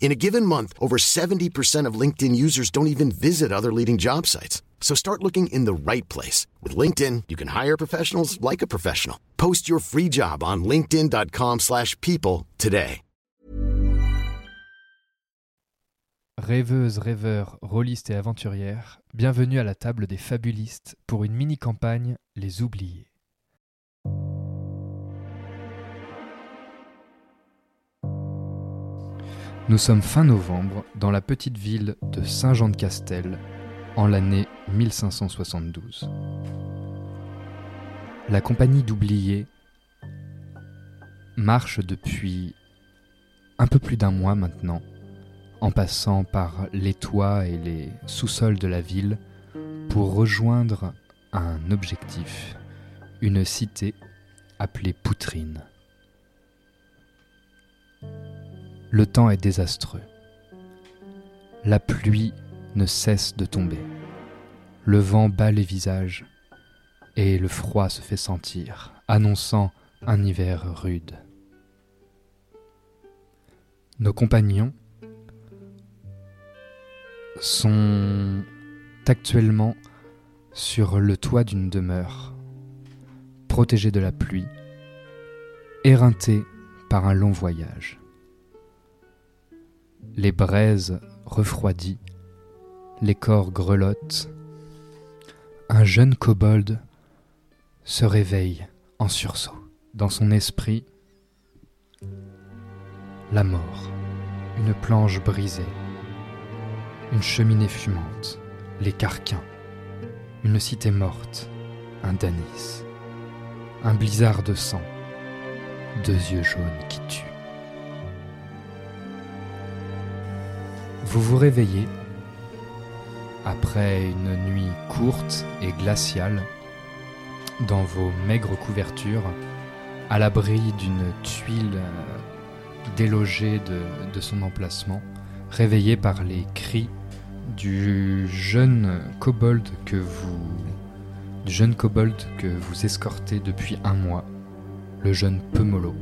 In a given month, over 70% of LinkedIn users don't even visit other leading job sites. So start looking in the right place. With LinkedIn, you can hire professionals like a professional. Post your free job on linkedin.com/people slash people today. Rêveuses, rêveurs, rôlistes et aventurières, bienvenue à la table des fabulistes pour une mini-campagne Les Oubliés. Nous sommes fin novembre dans la petite ville de Saint-Jean-de-Castel en l'année 1572. La compagnie d'oubliés marche depuis un peu plus d'un mois maintenant, en passant par les toits et les sous-sols de la ville pour rejoindre un objectif, une cité appelée Poutrine. Le temps est désastreux. La pluie ne cesse de tomber. Le vent bat les visages et le froid se fait sentir, annonçant un hiver rude. Nos compagnons sont actuellement sur le toit d'une demeure, protégés de la pluie, éreintés par un long voyage. Les braises refroidies, les corps grelottent. Un jeune kobold se réveille en sursaut. Dans son esprit, la mort, une planche brisée, une cheminée fumante, les carquins, une cité morte, un danis, un blizzard de sang, deux yeux jaunes qui tuent. Vous vous réveillez après une nuit courte et glaciale dans vos maigres couvertures, à l'abri d'une tuile euh, délogée de, son emplacement, réveillé par les cris du jeune kobold que vous du jeune kobold que vous escortez depuis un mois, le jeune Pemolo,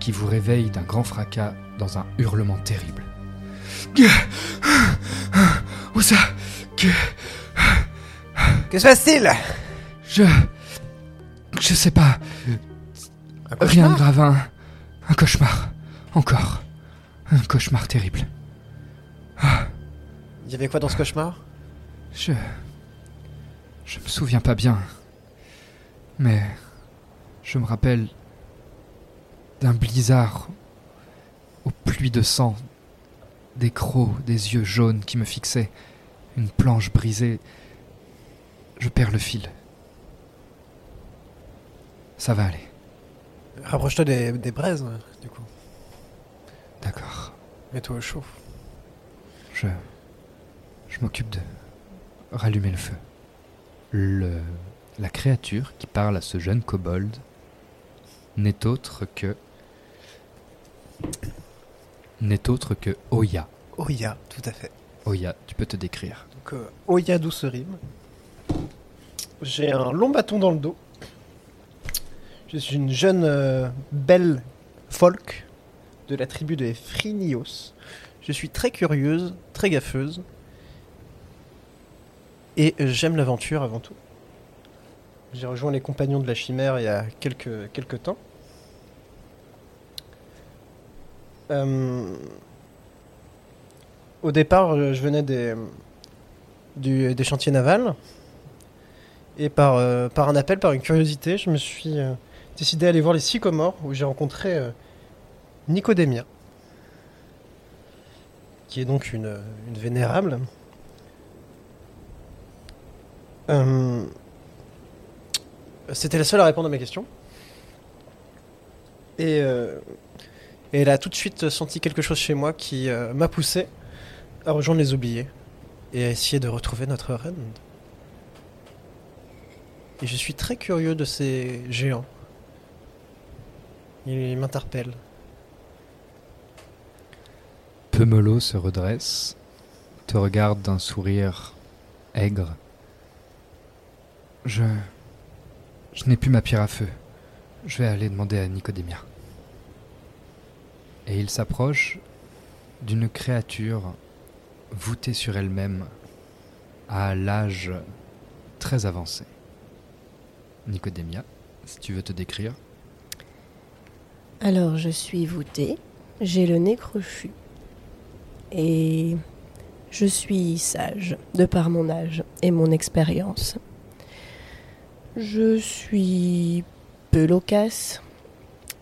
qui vous réveille d'un grand fracas dans un hurlement terrible. Où ça Que Que se passe-t-il? Je je sais pas, rien de grave, un, un cauchemar, encore, un cauchemar terrible. Il y avait quoi dans ce cauchemar? Je. Je me souviens pas bien. Mais. Je me rappelle. d'un blizzard. aux pluies de sang. Des crocs, des yeux jaunes qui me fixaient. Une planche brisée. Je perds le fil. Ça va aller. Rapproche-toi des, des braises, du coup. D'accord. Mets-toi au chaud. Je. Je m'occupe de rallumer le feu. Le. La créature qui parle à ce jeune kobold n'est autre que. N'est autre que Oya. Oya, tout à fait. Oya, tu peux te décrire. Donc, euh, Oya douce rime. J'ai un long bâton dans le dos. Je suis une jeune, euh, belle folk de la tribu des Phrinios. Je suis très curieuse, très gaffeuse. Et j'aime l'aventure avant tout. J'ai rejoint les compagnons de la chimère il y a quelques, quelques temps. Euh, au départ, euh, je venais des, du- des chantiers navals. Et par, euh, par un appel, par une curiosité, je me suis décidé à aller voir les sycomores où j'ai rencontré Nicodémia, qui est donc une, une vénérable. C'était la seule à répondre à mes questions. Et, et elle a tout de suite senti quelque chose chez moi qui euh, m'a poussé à rejoindre les oubliés et à essayer de retrouver notre reine. Et je suis très curieux de ces géants. Ils m'interpellent. Pemelo se redresse, te regarde d'un sourire aigre. Je. Je n'ai plus ma pierre à feu. Je vais aller demander à Nicodémia. Et il s'approche d'une créature voûtée sur elle-même à l'âge très avancé. Nicodémia, si tu veux te décrire. Alors, je suis voûtée, j'ai le nez crochu. Et je suis sage, de par mon âge et mon expérience. Je suis peu loquace.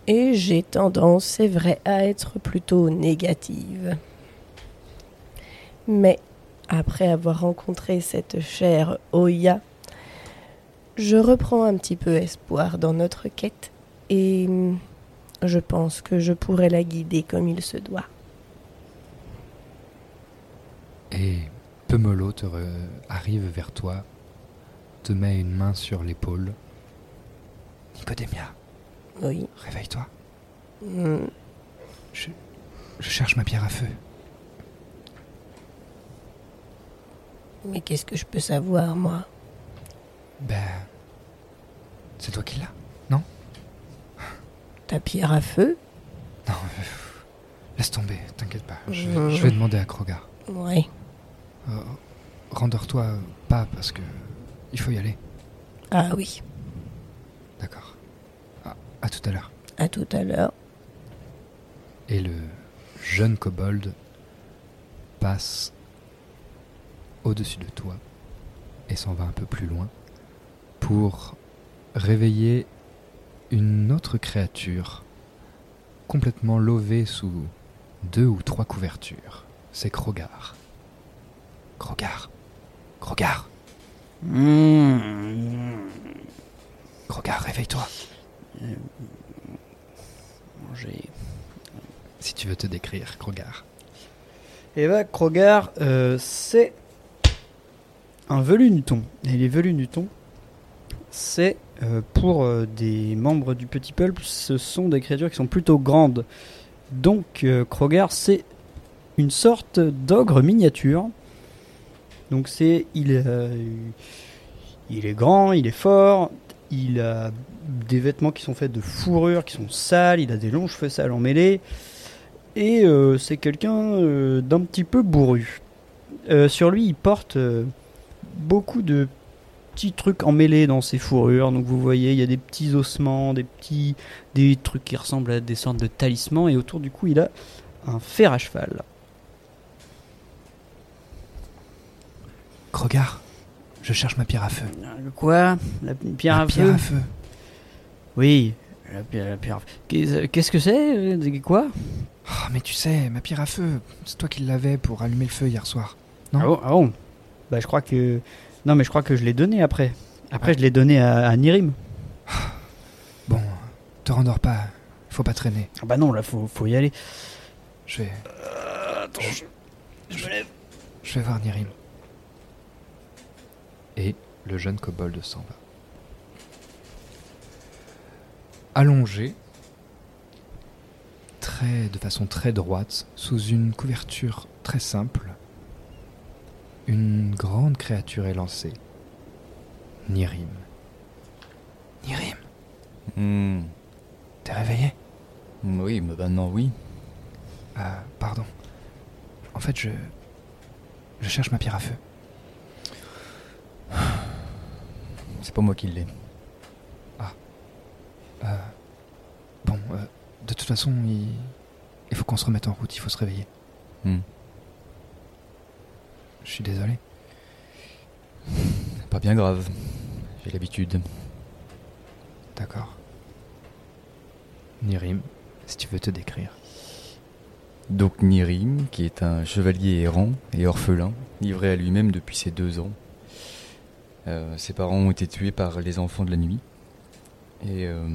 Et j'ai tendance, c'est vrai, à être plutôt négative. Mais après avoir rencontré cette chère Oya, je reprends un petit peu espoir dans notre quête et je pense que je pourrais la guider comme il se doit. Et re- arrive vers toi, te met une main sur l'épaule. Nicodémia, Oui. réveille-toi. Hum, Je, je cherche ma pierre à feu. Mais qu'est-ce que je peux savoir, moi? Ben. C'est toi qui l'as Ta pierre à feu? Non, euh, laisse tomber, t'inquiète pas. Je, je vais demander à Krogar. Oui. Euh, Rendors-toi pas parce que. Il faut y aller. Ah oui. À, à tout à l'heure. À tout à l'heure. Et le jeune kobold passe au-dessus de toi et s'en va un peu plus loin pour réveiller une autre créature complètement lovée sous deux ou trois couvertures. C'est Krogar. Krogar. Krogar. Krogar, réveille-toi. J'ai Si tu veux te décrire, Krogar. Et bah, Krogar, euh, c'est un velu nuton. Et les velus nutons, c'est euh, pour euh, des membres du petit peuple, ce sont des créatures qui sont plutôt grandes. Donc, euh, Krogar, c'est une sorte d'ogre miniature. Donc, c'est. Il, euh, il est grand, il est fort, il a des vêtements qui sont faits de fourrure, qui sont sales, il a des longs cheveux sales emmêlés. Et euh, c'est quelqu'un euh, d'un petit peu bourru. Euh, sur lui, il porte beaucoup de petits trucs emmêlés dans ses fourrures. Donc vous voyez, il y a des petits ossements, des petits des trucs qui ressemblent à des sortes de talismans. Et autour du cou, il a un fer à cheval. Krogar, je cherche ma pierre à feu. Quoi? La pierre La à pierre feu à feu. Oui, la pierre, la pierre à feu. Qu'est- Qu'est-ce que c'est? Euh, Quoi? Oh, mais tu sais, ma pierre à feu, c'est toi qui l'avais pour allumer le feu hier soir. Non? Ah bon, ah bon? Bah je crois que... Non mais je crois que je l'ai donné après. Après je l'ai donné à, à Nirim. Bon, te rendors pas, faut pas traîner. Ah bah non, là faut, faut y aller. Je vais, attends, je, je je vais voir Nirim. Et le jeune kobold s'en va. Allongé, très, de façon très droite, sous une couverture très simple, une grande créature est lancée. Nirim. Nirim, Hmm. t'es réveillé? Oui, mais maintenant oui. Ah, pardon. En fait, je. Je cherche ma pierre à feu. C'est pas moi qui l'ai. Euh, bon, euh, de toute façon, il, il faut qu'on se remette en route, il faut se réveiller. Hmm. Je suis désolé. Pas bien grave. J'ai l'habitude. D'accord. Nirim, si tu veux te décrire. Donc Nirim, qui est un chevalier errant et orphelin, livré à lui-même depuis ses deux ans. Euh, ses parents ont été tués par les enfants de la nuit. Et euh,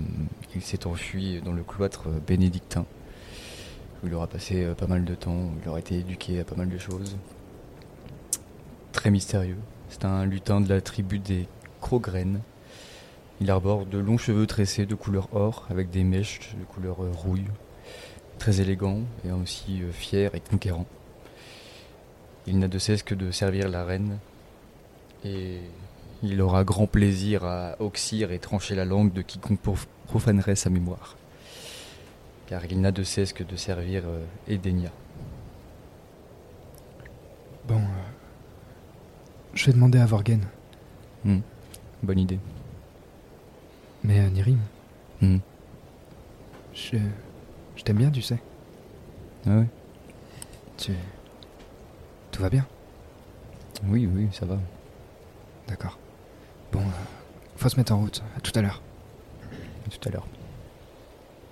il s'est enfui dans le cloître bénédictin. Où il aura passé euh, pas mal de temps, où il aura été éduqué à pas mal de choses. Très mystérieux. C'est un lutin de la tribu des Krogren. Il arbore de longs cheveux tressés de couleur or avec des mèches de couleur euh, rouille. Très élégant et aussi euh, fier et conquérant. Il n'a de cesse que de servir la reine et il aura grand plaisir à oxyre et trancher la langue de quiconque prof- profanerait sa mémoire. Car il n'a de cesse que de servir euh, Edenia. Bon, euh, je vais demander à Vorgen. Hmm. Bonne idée. Mais euh, Nirim, Hmm. je, je t'aime bien, tu sais. Ah ouais Tu, tout va bien? Oui, oui, ça va. D'accord. Bon, faut se mettre en route. À tout à l'heure. Tout à l'heure.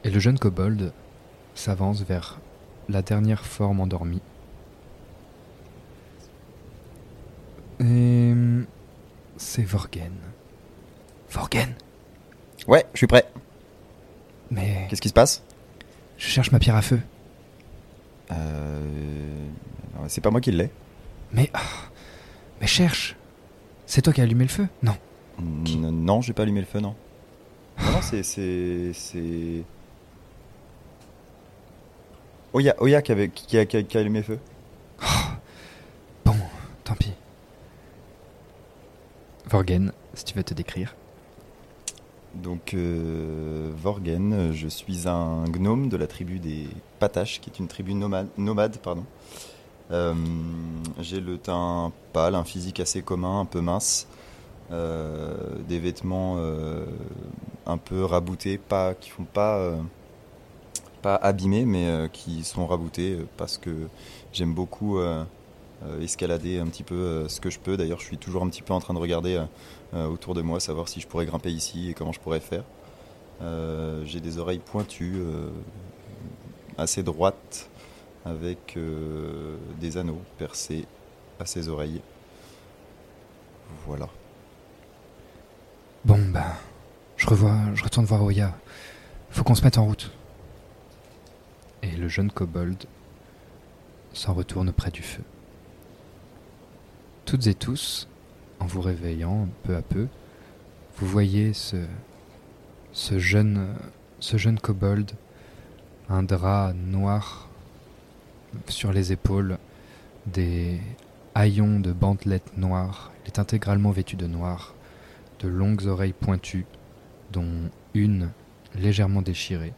Et le jeune kobold s'avance vers la dernière forme endormie. Et c'est Vorgen. Vorgen? Ouais, je suis prêt. Mais Qu'est-ce qui se passe? je cherche ma pierre à feu. Euh... C'est pas moi qui l'ai. Mais ah, mais cherche. C'est toi qui as allumé le feu? Non. Non, j'ai pas allumé le feu, non. Non, non, c'est. C'est. c'est... Oya, Oya qui, avait, qui, a, qui a- qui a allumé le feu. Bon, tant pis. Vorgen, si tu veux te décrire. Donc, euh, Vorgen, je suis un gnome de la tribu des Pataches, qui est une tribu nomade, nomade pardon. Euh, J'ai le teint pâle, un physique assez commun, un peu mince, des vêtements euh, un peu raboutés, pas, qui font pas, euh, pas abîmés, mais euh, qui sont raboutés euh, parce que j'aime beaucoup euh, euh, escalader un petit peu euh, ce que je peux. D'ailleurs, je suis toujours un petit peu en train de regarder euh, euh, autour de moi, savoir si je pourrais grimper ici et comment je pourrais faire. Euh, J'ai des oreilles pointues, euh, assez droites, avec euh, des anneaux percés à ses oreilles. Voilà. Bon, bah, je revois, je retourne voir Oya. Faut qu'on se mette en route. Et le jeune kobold s'en retourne près du feu. Toutes et tous, en vous réveillant peu à peu, vous voyez ce, ce jeune, ce jeune kobold, un drap noir sur les épaules, des haillons de bandelettes noires. Il est intégralement vêtu de noir, de longues oreilles pointues, dont une légèrement déchirée.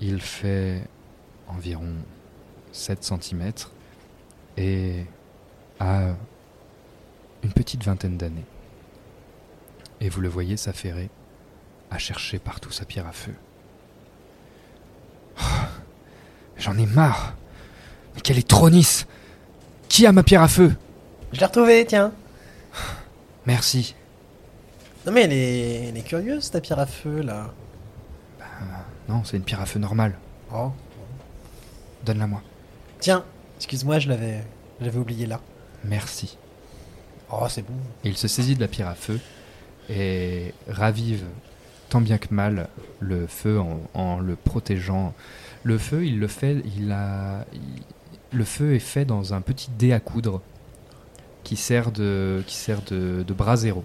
Il fait environ 7 cm et a une petite vingtaine d'années. Et vous le voyez s'affairer à chercher partout sa pierre à feu. Oh, J'en ai marre Mais quelle est Tronis Qui a ma pierre à feu? Je l'ai retrouvée, tiens. Merci. Non mais elle est, elle est curieuse ta pierre à feu là. Non, c'est une pierre à feu normale. Oh. Donne-la moi. Tiens, excuse-moi, je l'avais, je l'avais oublié là. Merci. Oh, c'est bon. Il se saisit de la pierre à feu et ravive tant bien que mal le feu en, en le protégeant. Le feu, il le fait, il a, il- le feu est fait dans un petit dé à coudre qui sert de, qui sert de, de brasero.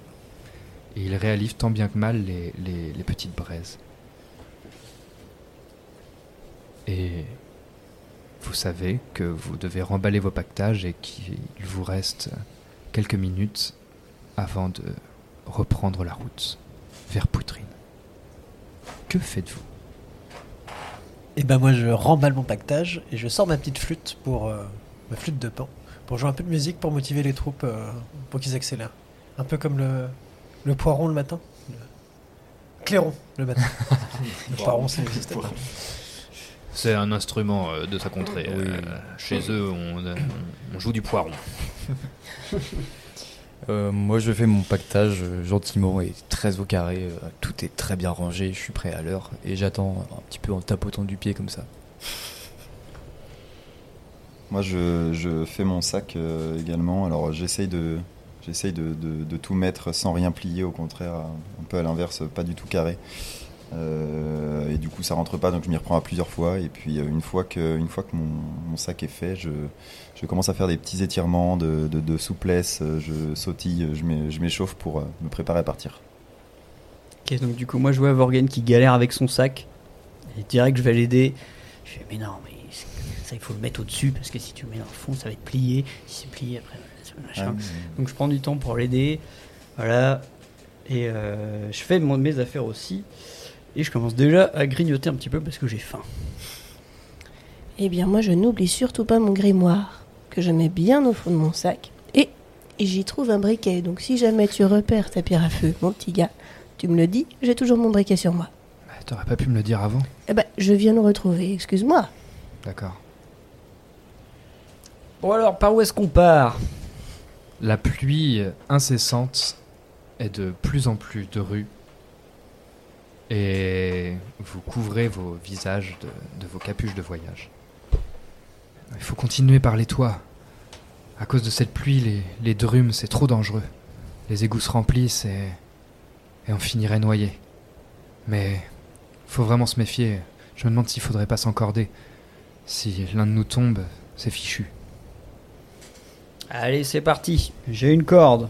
Et il réalive tant bien que mal les, les- petites braises. Et vous savez que vous devez remballer vos pactages et qu'il vous reste quelques minutes avant de reprendre la route vers Poutrine. Que faites-vous? Et ben moi je remballe mon pactage et je sors ma petite flûte pour euh, ma flûte de pan pour jouer un peu de musique pour motiver les troupes euh, pour qu'ils accélèrent. Un peu comme le, le poiron le matin. Le clairon le matin. le poiron pas. C'est un instrument euh, de sa contrée. Oui. Euh, chez eux, on, euh, on joue du poiron. Euh, moi, je fais mon pactage gentiment et très au carré. tout est très bien rangé, je suis prêt à l'heure et j'attends un petit peu en tapotant du pied comme ça. Moi, je, je fais mon sac euh, également. Alors, j'essaye de, j'essaye de, de- tout mettre sans rien plier, au contraire, un peu à l'inverse, pas du tout carré. Euh, et du coup, ça rentre pas, donc je m'y reprends à plusieurs fois. Et puis, euh, une fois que, une fois que mon, sac est fait, je, je commence à faire des petits étirements de, de- souplesse. Je sautille, je m'é- je m'échauffe pour euh, me préparer à partir. Ok, donc du coup, moi je vois Vorgen qui galère avec son sac. Et direct, je vais l'aider. Je fais, mais non, mais ça, il faut le mettre au-dessus parce que si tu le mets dans le fond, ça va être plié. Si c'est plié, après, machin. Donc je prends du temps pour l'aider. Voilà. Et euh, je fais mon- mes affaires aussi. Et je commence déjà à grignoter un petit peu parce que j'ai faim. Eh bien, moi, je n'oublie surtout pas mon grimoire, que je mets bien au fond de mon sac. Et j'y trouve un briquet. Donc, si jamais tu repères ta pierre à feu, mon petit gars, tu me le dis, j'ai toujours mon briquet sur moi. Bah, T'aurais pas pu me le dire avant Eh ben, je viens le retrouver, excuse-moi. D'accord. Bon alors, par où est-ce qu'on part? La pluie incessante est de plus en plus de rues et vous couvrez vos visages de, vos capuches de voyage. Il faut continuer par les toits. À cause de cette pluie, les, les drumes, c'est trop dangereux. Les égouts se remplissent et, et on finirait noyé. Mais faut vraiment se méfier. Je me demande s'il faudrait pas s'encorder. Si l'un de nous tombe, c'est fichu. Allez, c'est parti. J'ai une corde.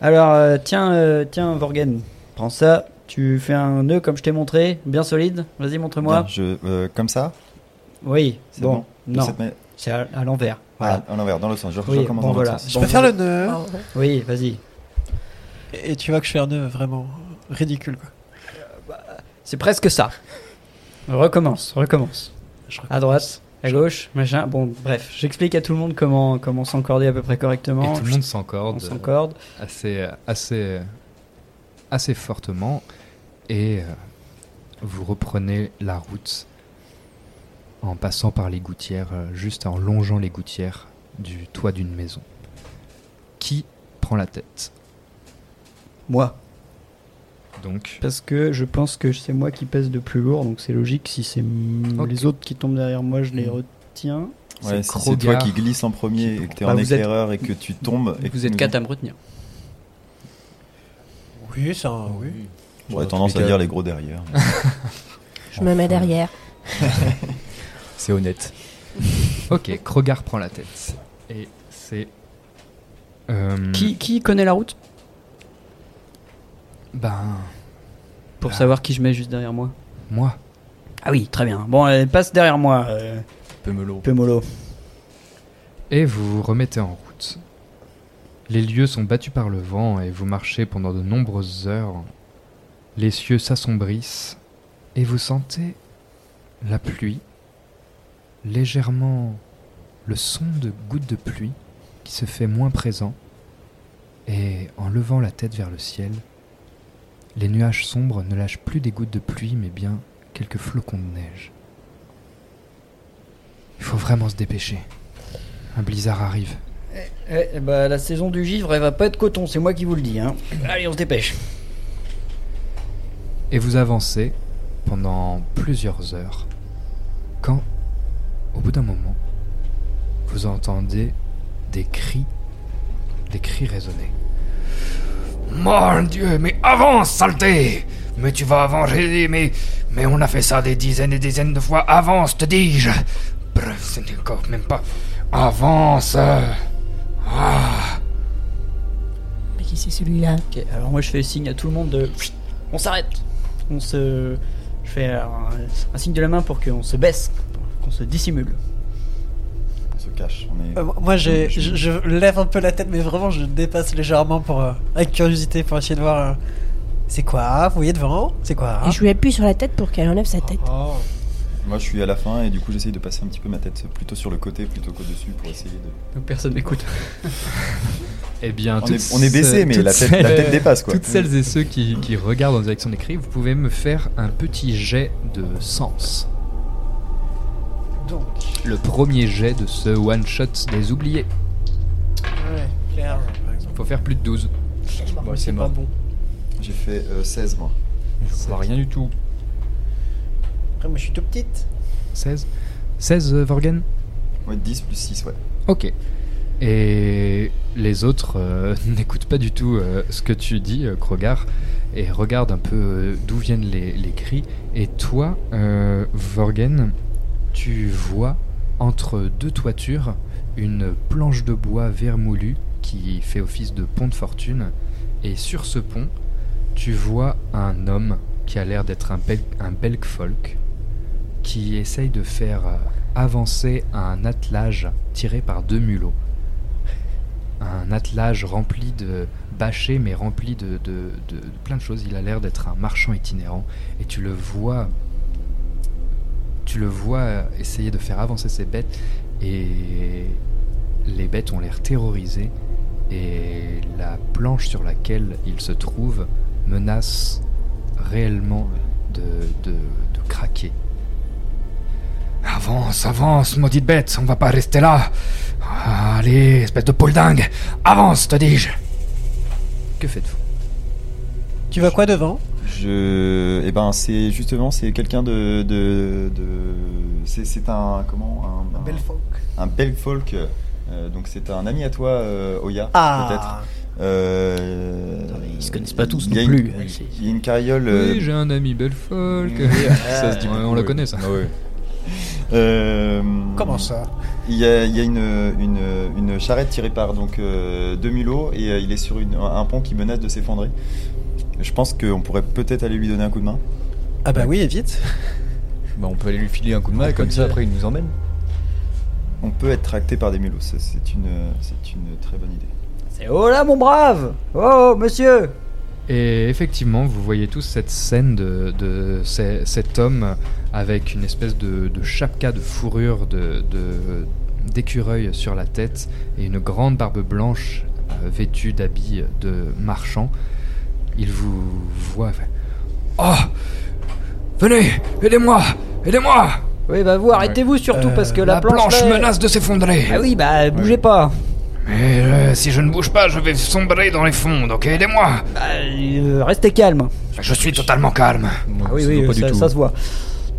Alors, euh, tiens, euh, tiens, Vorgen, prends ça. Tu fais un nœud comme je t'ai montré, bien solide. Vas-y, montre-moi. Bien, je, euh, comme ça Oui, C'est bon, bon non, cette c'est à, à l'envers. Voilà. Ah, à l'envers, dans l'autre sens. Je, je Oui, recommence bon, dans l'autre voilà. sens. Je peux faire le nœud Oui, vas-y. et tu vois que je fais un nœud vraiment ridicule quoi. C'est presque ça. Recommence, recommence. Je À droite, à gauche, machin. Bon, bref, j'explique à tout le monde comment, comment s'encorder à peu près correctement. Et tout le monde On s'encorde. s'encorde. assez, assez, assez fortement et euh, vous reprenez la route en passant par les gouttières, euh, juste en longeant les gouttières du toit d'une maison. Qui prend la tête? Moi. Donc, Parce que je pense que c'est moi qui pèse de plus lourd, donc c'est logique. Si c'est les autres qui tombent derrière moi, je les Mm. retiens. Ouais, c'est si c'est toi qui glisse en premier et que t'es Bah, en êtes- éclaireur et que tu tombes. Et que Vous êtes quatre à me retenir. Oui, un oui. J'aurais tendance à dire les gros derrière. Je me mets derrière. C'est honnête. ok, Krogar prend la tête. Et c'est... euh, Qui, qui connaît la route? Ben, Pour Ah. savoir qui je mets juste derrière moi. moi. Ah oui, très bien. Bon, elle passe derrière moi, euh, Pemelo. peu mollo. Et vous vous remettez en route. Les lieux sont battus par le vent et vous marchez pendant de nombreuses heures. Les cieux s'assombrissent et vous sentez la pluie, légèrement le son de gouttes de pluie qui se fait moins présent. Et en levant la tête vers le ciel, les nuages sombres ne lâchent plus des gouttes de pluie mais bien quelques flocons de neige. Il faut vraiment se dépêcher. Un blizzard arrive. Eh, bah, la saison du givre, elle va pas être coton, c'est moi qui vous le dis. Hein. Allez, on se dépêche. Et vous avancez pendant plusieurs heures. Quand, au bout d'un moment, vous entendez des cris, des cris résonner. Mon Dieu, mais avance, saleté Mais tu vas avancer, mais... Mais on a fait ça des dizaines et dizaines de fois. Avance, te dis-je Bref, ce n'est encore même pas... Avance Ah Mais qui c'est celui-là Ok, alors moi je fais le signe à tout le monde de. On s'arrête On se. Je fais un, un signe de la main pour qu'on se baisse, qu'on se dissimule. On se cache. On est... Euh, moi Je- je, je lève un peu la tête mais vraiment je dépasse légèrement pour euh, avec curiosité pour essayer de voir euh, C'est quoi Vous voyez devant C'est quoi Et je lui appuie sur la tête pour qu'elle enlève sa tête. Oh. Moi, je suis à la fin et du coup, j'essaye de passer un petit peu ma tête plutôt sur le côté plutôt qu'au-dessus pour essayer de. Donc personne m'écoute. Eh bien, On est- on est baissé, mais la tête- la tête dépasse, quoi. Toutes celles et ceux qui, qui regardent en direction des cris, vous pouvez me faire un petit jet de sens. Donc. Le premier jet de ce one shot des oubliés. Ouais, clair, par exemple. Faut faire plus de 12. Bon, c'est pas mort. bon. J'ai fait euh, 16 moi. Je vois rien du tout. Après, moi, je suis tout petite. 16 16 euh, Vorgen Ouais, 10 plus 6, ouais. Ok. Et les autres euh, n'écoutent pas du tout euh, ce que tu dis, euh, Krogar, et regardent un peu euh, d'où viennent les, les cris. Et toi, euh, Vorgen, tu vois entre deux toitures une planche de bois vermoulu qui fait office de pont de fortune. Et sur ce pont, tu vois un homme qui a l'air d'être un, bel, un Belk-folk qui essaye de faire euh, avancer un attelage tiré par deux mulots. Un attelage rempli de bâchés, mais rempli de plein de choses. Il a l'air d'être un marchand itinérant. Et tu le vois. Tu le vois euh, essayer de faire avancer ses bêtes. Et les bêtes ont l'air terrorisées. Et la planche sur laquelle il se trouve menace réellement de, de, de craquer. Avance, avance, maudite bête, on va pas rester là. Allez, espèce de poule dingue, avance, te dis-je. Que faites-vous? Tu vas quoi devant? Je. Eh ben, c'est justement, c'est quelqu'un de. de, de... C'est, c'est un. Comment Un, Un bel folk. Un bel folk. euh, donc, c'est un ami à toi, euh, Oya, Ah. peut-être. Euh, ils se connaissent pas tous il y a non une- plus. Il y a une carriole. euh, Oui, j'ai un ami Belfolk. Oui, ça se dit, ouais, on le ouais. connaît ça. Ah ouais. Euh, Comment ça? Il y a, il y a une, une, une charrette tirée par donc euh, deux mulots et euh, il est sur une- un pont qui menace de s'effondrer. Je pense qu'on pourrait peut-être aller lui donner un coup de main. Ah bah oui, et vite. Bah, on peut aller lui filer un coup de main On et comme ça dire. après il nous emmène. On peut être tracté par des mulots, c'est une, c'est une très bonne idée. C'est oh là mon brave Oh monsieur Et effectivement, vous voyez tous cette scène de, de ce- cet homme avec une espèce de, de chapka de fourrure de, de- d'écureuil sur la tête et une grande barbe blanche euh, vêtue d'habits de marchand. Il vous voit. fait, Oh Venez, aidez-moi, aidez-moi Oui bah vous arrêtez-vous surtout Euh, parce que la, La planche là- menace de s'effondrer. Ah oui bah bougez pas Mais euh, si je ne bouge pas, je vais sombrer dans les fonds, donc aidez-moi. Bah, euh, Restez calme Je suis totalement calme. Ah oui Ça oui va pas du ça, tout. ça se voit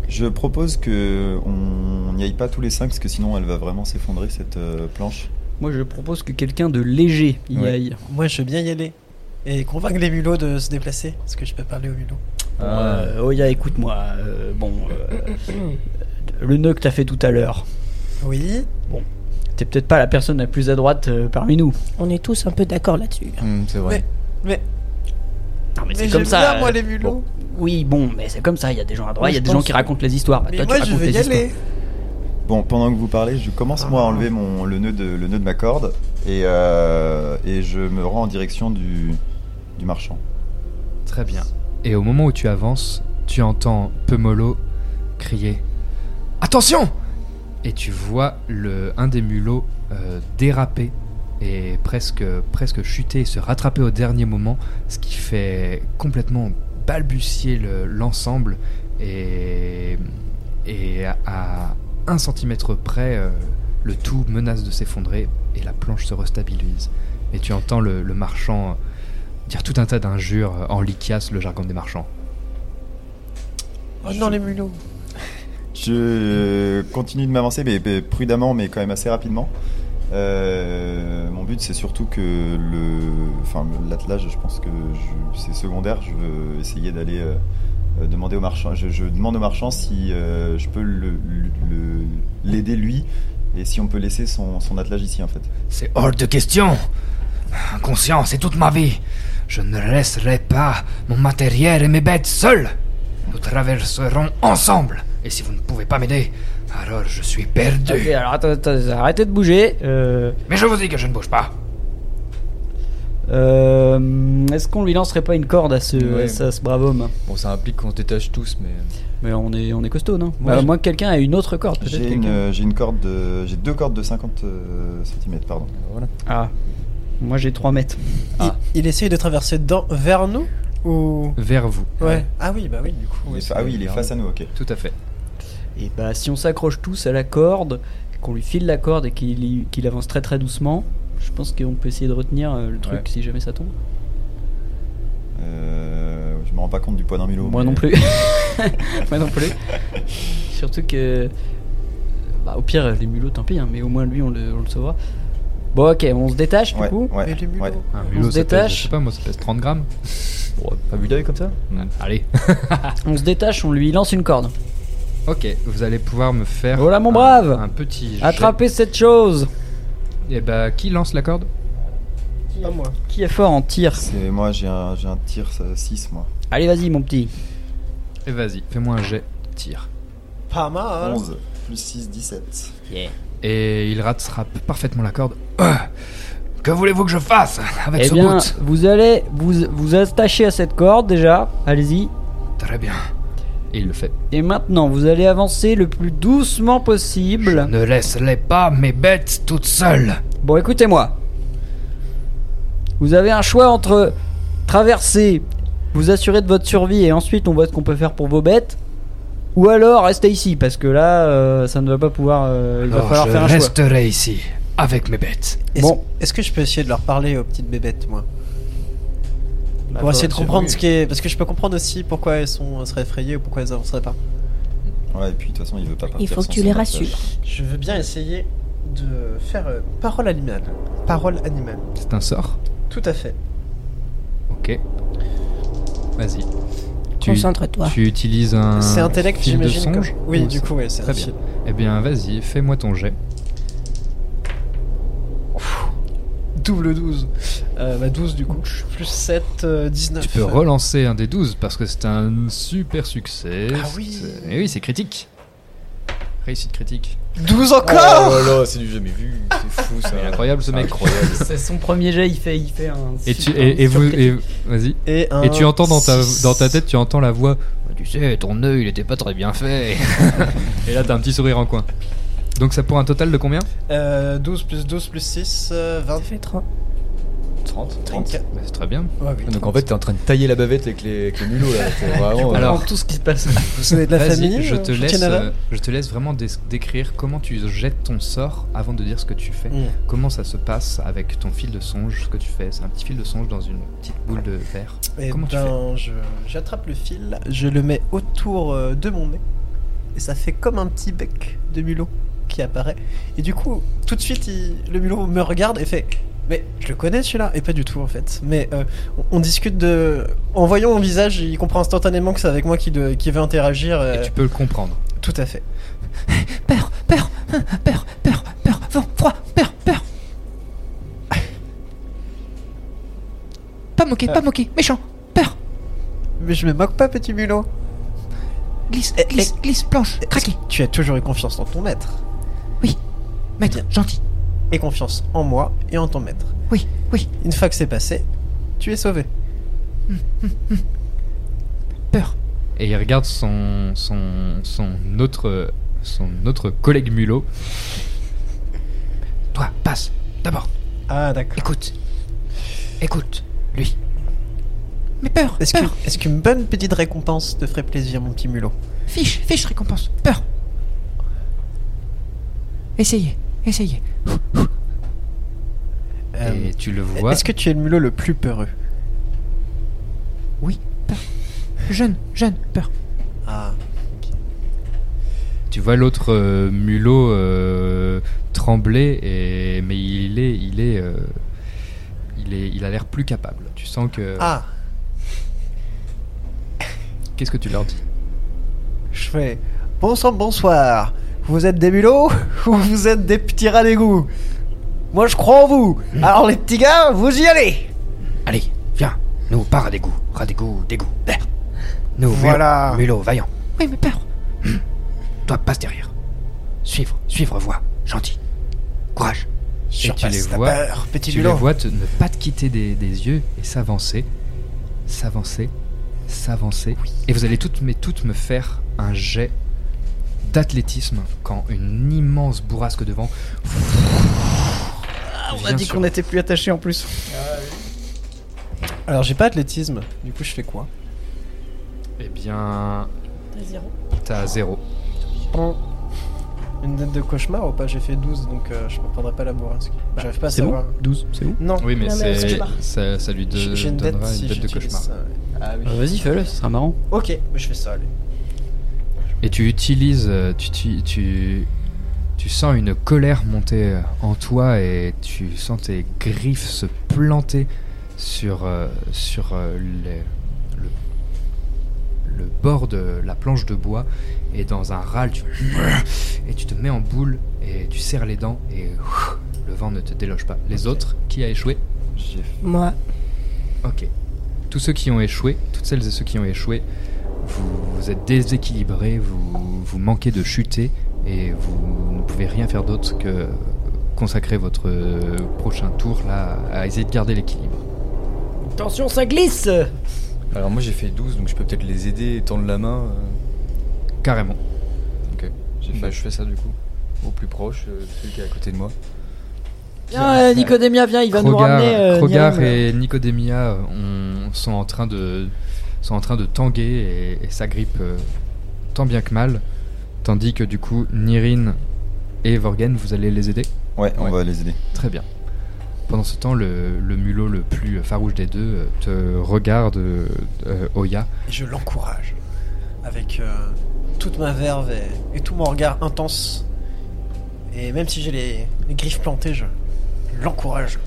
Je propose que on n'y aille pas tous les cinq parce que sinon elle va vraiment s'effondrer cette euh, planche. Moi je propose que quelqu'un de léger y Ouais. aille Moi, je veux bien y aller. Et convaincre les mulots de se déplacer. Parce que je peux parler aux mulots. Euh, Oya écoute-moi euh, Bon euh, Le nœud que t'as fait tout à l'heure Oui. T'es peut-être pas la personne la plus à droite euh, parmi nous On est tous un peu d'accord là-dessus. Hum, c'est vrai. Mais, Non mais, mais c'est j'aime comme ça bien, euh, moi, les mulots. bon. Oui bon mais c'est comme ça Il y a des gens à droite Il y a je des gens pense- qui racontent les histoires Bah, mais toi moi, tu je racontes veux les y histoires aller. Bon, pendant que vous parlez, je commence moi à enlever mon, le, nœud de, le nœud de ma corde et, euh, et je me rends en direction du, du marchand. Très bien. Et au moment où tu avances, tu entends Pemolo crier Attention Et tu vois le, un des mulots euh, déraper et presque, presque chuter et se rattraper au dernier moment, ce qui fait complètement balbutier le- l'ensemble et, et à, à un centimètre près, euh, le tout menace de s'effondrer et la planche se restabilise. Et tu entends le, le marchand dire tout un tas d'injures euh, en liquias, le jargon des marchands. Oh non, les mulots. Je continue de m'avancer, mais, mais prudemment, mais quand même assez rapidement. Euh, mon but, c'est surtout que le, enfin, l'attelage, je pense que je- c'est secondaire. Je veux essayer d'aller euh, euh, demander au marchand. Je, je demande au marchand si euh, je peux le- le- l'aider lui et si on peut laisser son, son attelage ici, en fait. C'est hors de question. Conscience, c'est toute ma vie. Je ne laisserai pas mon matériel et mes bêtes seuls. Nous traverserons ensemble. Et si vous ne pouvez pas m'aider, alors je suis perdu. Ok alors attends, attends, arrêtez de bouger euh, Mais je vous dis que je ne bouge pas. Euh, Est-ce qu'on lui lancerait pas une corde à ce, Ouais. à ce, à ce brave homme Bon, ça implique qu'on se détache tous, mais. Mais on est, on est costaud, non Moi, Bah, Moi, que quelqu'un a une autre corde, peut-être. J'ai une, euh, corde de, j'ai deux cordes de 50 cm, pardon. Voilà. Ah, moi j'ai 3 mètres. Ah. Il, il essaye de traverser dans, vers nous ou? Vers vous. Ouais. Ah oui, bah oui, du coup. Oui, ah oui, il est face à nous, ok. Tout à fait. Et bah, si on s'accroche tous à la corde, qu'on lui file la corde et qu'il avance très très doucement, je pense qu'on peut essayer de retenir euh, le truc Ouais. si jamais ça tombe. Euh, je me rends pas compte du poids d'un mulot. Moi mais- non plus. Moi non plus. Surtout que. Bah, au pire, les mulots, tant pis, hein, mais au moins lui, on le, on le sauvera. Bon, ok, on se détache du Ouais, coup. ouais, les mulots. ouais. Un On mulot, se pèse, détache. je sais pas, moi, ça pèse 30 grammes. Bon, pas vu d'œil comme ça Allez. On se détache, on lui lance une corde. Ok, vous allez pouvoir me faire. Voilà, mon un- brave. Un petit. jet. Attrapez cette chose Et bah, qui lance la corde? Pas moi. Qui est fort en tir? C'est moi, j'ai un, j'ai un tir 6 moi. Allez, vas-y, mon petit. Et vas-y, fais-moi un jet. Tire. Pas mal. 11 plus 6, 17. Et il rattrape parfaitement la corde. Que voulez-vous que je fasse avec Eh ce bien, bout vous allez vous, vous attacher à cette corde déjà. Allez-y. Très bien. Et il le fait. Et maintenant, vous allez avancer le plus doucement Je possible. ne laisse-les pas, mes bêtes, toutes seules. Bon, écoutez-moi. Vous avez un choix entre traverser, vous assurer de votre survie et ensuite on voit ce qu'on peut faire pour vos bêtes. Ou alors rester ici parce que là, euh, ça ne va pas pouvoir. euh, il va falloir je faire un choix. resterai ici, avec mes bêtes. Est-ce Bon. est-ce que je peux essayer de leur parler aux petites bébêtes, moi? Bah, Pour essayer de comprendre oui. ce qui est. Parce que je peux comprendre aussi pourquoi elles sont, elles seraient effrayées ou pourquoi elles avanceraient pas. Ouais, et puis de toute façon, il veut pas partir. Il faut que tu les rassures. Je veux bien essayer de faire euh, parole animale. Parole animale. C'est un sort. Tout à fait. Ok. Vas-y. Tu, Concentre-toi. tu utilises un. c'est intellect, fil de j'imagine. songe comme- Oui, ou du coup, ouais, c'est Très bien. Eh bien, vas-y, fais-moi ton jet. Double 12. Euh, bah 12 du coup. Plus 7, euh, 19. Tu peux relancer un des 12 parce que c'est un super succès. Ah oui. C'est- Et oui, c'est critique. Réussite critique. 12 Oh encore là là, c'est du jamais vu. C'est fou ça. Incroyable ce mec. Incroyable. C'est son premier jet, il fait, il fait un. Et tu, super- et, et vous, et, vas-y. Et, un Et tu entends dans ta, six. dans ta tête, tu entends la voix. Tu sais, ton œil, il était pas très bien fait. et là, t'as un petit sourire en coin. Donc ça pour un total de combien Euh, 12 plus 12 plus 6, euh, 20. Ça fait 30. 30, 30. Bah, C'est très bien. Ouais, oui, Donc en fait, t'es en train de tailler la bavette avec les, avec les mulots là. Vraiment. Alors- Alors, tout ce qui se passe. Vous avez de la Vas-y, famille je euh, te laisse, naval euh, je te laisse vraiment dé- décrire comment tu jettes ton sort avant de dire ce que tu fais. Mm. Comment ça se passe avec ton fil de songe, ce que tu fais. C'est un petit fil de songe dans une petite boule de verre. Eh Comment tu ben, je- j'attrape le fil, je le mets autour euh, de mon nez, et ça fait comme un petit bec de mulot qui apparaît. Et du coup, tout de suite, il- le mulot me regarde et fait Mais je le connais celui-là Et pas du tout en fait. Mais euh, on, on discute de. En voyant mon visage, il comprend instantanément que c'est avec moi qui, de- qui veut interagir. euh, Et tu peux le comprendre. Tout à fait. Peur, peur, peur, peur, peur, vent, froid, peur, peur. Pas moqué, pas moqué, méchant, peur. Mais je me moque pas, petit mulot. Glisse, Eh, glisse, glisse, planche, craquez. que Tu as toujours eu confiance dans ton maître. Maître, gentil. Et confiance en moi et en ton maître. Oui, oui, Une fois que c'est passé, tu es sauvé. peur. Et il regarde son, son, son, autre, son autre collègue mulot. Toi, passe. D'abord, Ah, d'accord. écoute. Écoute, lui. Mais peur, Est-ce que- peur. est-ce qu'une bonne petite récompense te ferait plaisir, mon petit mulot Fiche, fiche récompense. Peur. Essayez, essayez. Euh, et tu le vois. Est-ce que tu es le mulot le plus peureux? Oui, peur. Jeune, jeune, peur. Ah. Tu vois l'autre euh, mulot euh, trembler, et, mais il est, il est, euh, il est, il a l'air plus capable. Tu sens que. Ah, Qu'est-ce que tu leur dis? Je fais. Bonsoir, bonsoir. Vous êtes des mulots ou vous êtes des petits rats d'égout Moi, je crois en vous. Alors, les petits gars, vous y allez Allez, viens. Nous, pas ras d'égout. Ras d'égout, d'égout. Nous, Voilà. mulot, mulot, vaillant. Oui, mais peur. Hum. Toi, passe derrière. Suivre, suivre, voix. Gentil. Courage. et tu les vois, peur, petit tu les mulot. vois te- ne pas te quitter des, des yeux et s'avancer, s'avancer, s'avancer. Et vous allez toutes, mais toutes me faire un jet d'athlétisme quand une immense bourrasque de vent. On a dit qu'on était plus attachés en plus. Alors j'ai pas athlétisme, du coup je fais quoi? Eh bien, T'as zéro. t'as zéro. Une dette de cauchemar ou pas? J'ai fait 12 donc euh, je me prendrai pas la bourrasque. J'arrive pas à C'est savoir. bon 12, c'est où Non. Oui, mais, Non, mais c'est cauchemar. ça, ça lui de- J'ai une dette donnera si une dette de j'utilise cauchemar. ça, ouais. Ah oui. Euh, Vas-y, fais-le, ce sera marrant. Ok, bah, je fais ça, allez. Et tu utilises, euh, tu, tu, tu, tu sens une colère monter euh, en toi et tu sens tes griffes se planter sur, euh, sur euh, les- le, le bord de la planche de bois et dans un râle tu et tu te mets en boule et tu serres les dents et le vent ne te déloge pas. Les autres, qui a échoué? Moi. Ok. Tous ceux qui ont échoué, toutes celles et ceux qui ont échoué, vous, vous êtes déséquilibrés, vous, vous manquez de chuter et vous ne pouvez rien faire d'autre que consacrer votre euh, prochain tour là à essayer de garder l'équilibre. Attention, ça glisse Alors moi j'ai fait 12, donc je peux peut-être les aider et tendre la main. euh. Carrément. Ok. Bah, je fais ça du coup. Au plus proche, euh, celui qui est à côté de moi. Viens, euh, Nicodémia, viens, il va nous Krogar, ramener. euh, Krogar et Nicodemia ont- sont en train de sont en train de tanguer et, et s'agrippent euh, tant bien que mal, tandis que du coup Nirin et Vorgen vous allez les aider. Ouais, on Ouais. va les aider. Très bien. Pendant ce temps, le, le mulot le plus farouche des deux euh, te regarde, euh, euh, Oya. Et je l'encourage. Avec euh, toute ma verve et, et tout mon regard intense. Et même si j'ai les, les griffes plantées, je l'encourage.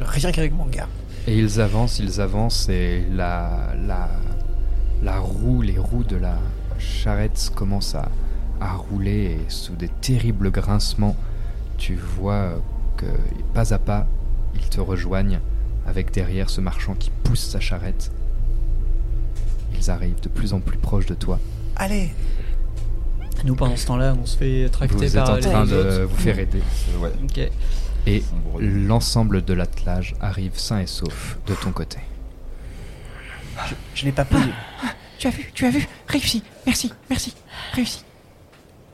Rien qu'avec mon regard. Et ils avancent, ils avancent, et la, la, la roue, les roues de la charrette commencent à, à rouler, et sous des terribles grincements, tu vois que pas à pas, ils te rejoignent, avec derrière ce marchand qui pousse sa charrette. Ils arrivent de plus en plus proches de toi. Allez Nous, pendant ce temps-là, on se fait tracter Vous êtes en les train de autres. vous faire aider. Ouais. Ok. Et l'ensemble de l'attelage arrive sain et sauf de ton côté. Je l'ai pas payé. Tu as vu, tu as vu Réussi, merci, merci, réussi.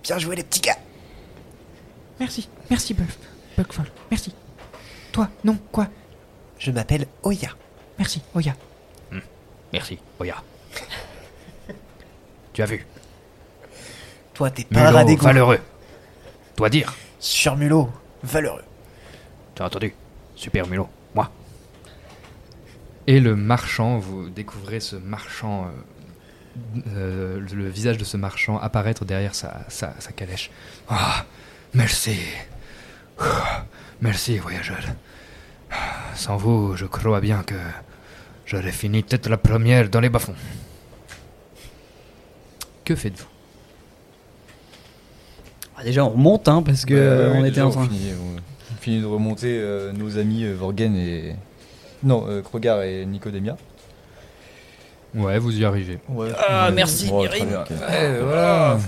Bien joué les petits gars Merci, merci, Buff. Bugfall, merci. Toi, non, quoi? Je m'appelle Oya. Merci, Oya. Merci, Oya. tu as vu Toi t'es pas valeureux. Dois dire. Sur mulot, valeureux. Tu as entendu? Super Mulot, moi. Et le marchand, vous découvrez ce marchand, euh, euh, le visage de ce marchand apparaître derrière sa, sa, sa calèche. Ah, merci. Ah, Merci, voyageur. Ah, Sans vous, je crois bien que j'aurais fini peut-être la première dans les bas-fonds. Que faites-vous? Ah, déjà, on remonte, hein, parce que euh, on était en train. On finit, on- on finit de remonter euh, nos amis euh, Vorgen et. Non, euh, Krogar et Nicodemia. Ouais, vous y arrivez. Ah, merci, très bien. Ouais, voilà.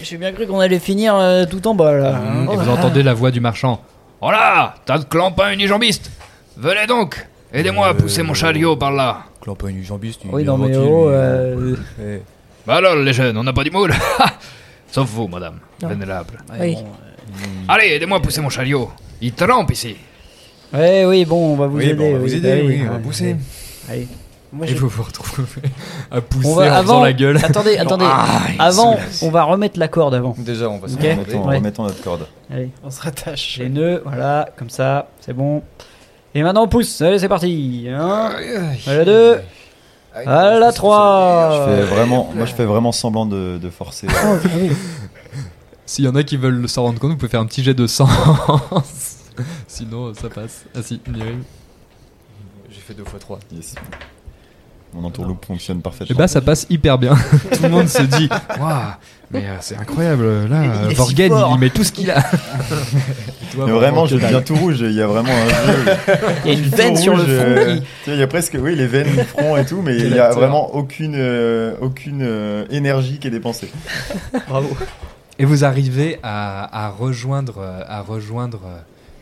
J'ai bien, cru... bien qu'on allait finir euh, tout en bas, là. hein. Et vous entendez la voix du marchand. Oh là Tas de clampins unijambistes Venez donc Aidez-moi à pousser mon chariot par là Clampin jambiste. Oui, non, mais oh, Bah alors, les jeunes, on n'a pas du moule Sauf vous, madame, vénérable. ouais, Oui. bon, euh, Allez, aidez-moi à pousser mon chariot Il trempe ici Ouais, oui, bon, on va vous Oui, aider. bon, on va vous aider, bah oui, on va pousser. Allez. Moi Et j'ai vous vous retrouvez à pousser On en va faisant avant. la gueule. Attendez, attendez. Ah, il Avant, on va remettre la corde avant. Déjà, on va se Ok. remonter. Remettons, Ouais. remettons notre corde. Allez. On se rattache. Les nœuds, voilà, comme ça, c'est bon. Et maintenant on pousse, allez c'est parti. Un, à la deux, à la Je trois. fais vraiment, moi je fais vraiment semblant de, de forcer. S'il y en a qui veulent s'en rendre compte, vous pouvez faire un petit jet de sang. Sinon, ça passe. Ah si. J'ai fait deux fois trois. Yes. Mon entourloupe fonctionne Et parfaitement. bah, ça passe hyper bien. Tout le monde se dit Waouh, mais euh, c'est incroyable. Là, Il si il, il met tout ce qu'il a. Toi, Mais vraiment, je deviens tout rouge. Il y a vraiment un jeu. Il y a une veine sur le front euh, Il y a presque, oui, les veines du front et tout, mais il Quel y a vraiment aucune, euh, aucune euh, énergie qui est dépensée. Bravo. Et vous arrivez à, à rejoindre, à rejoindre euh,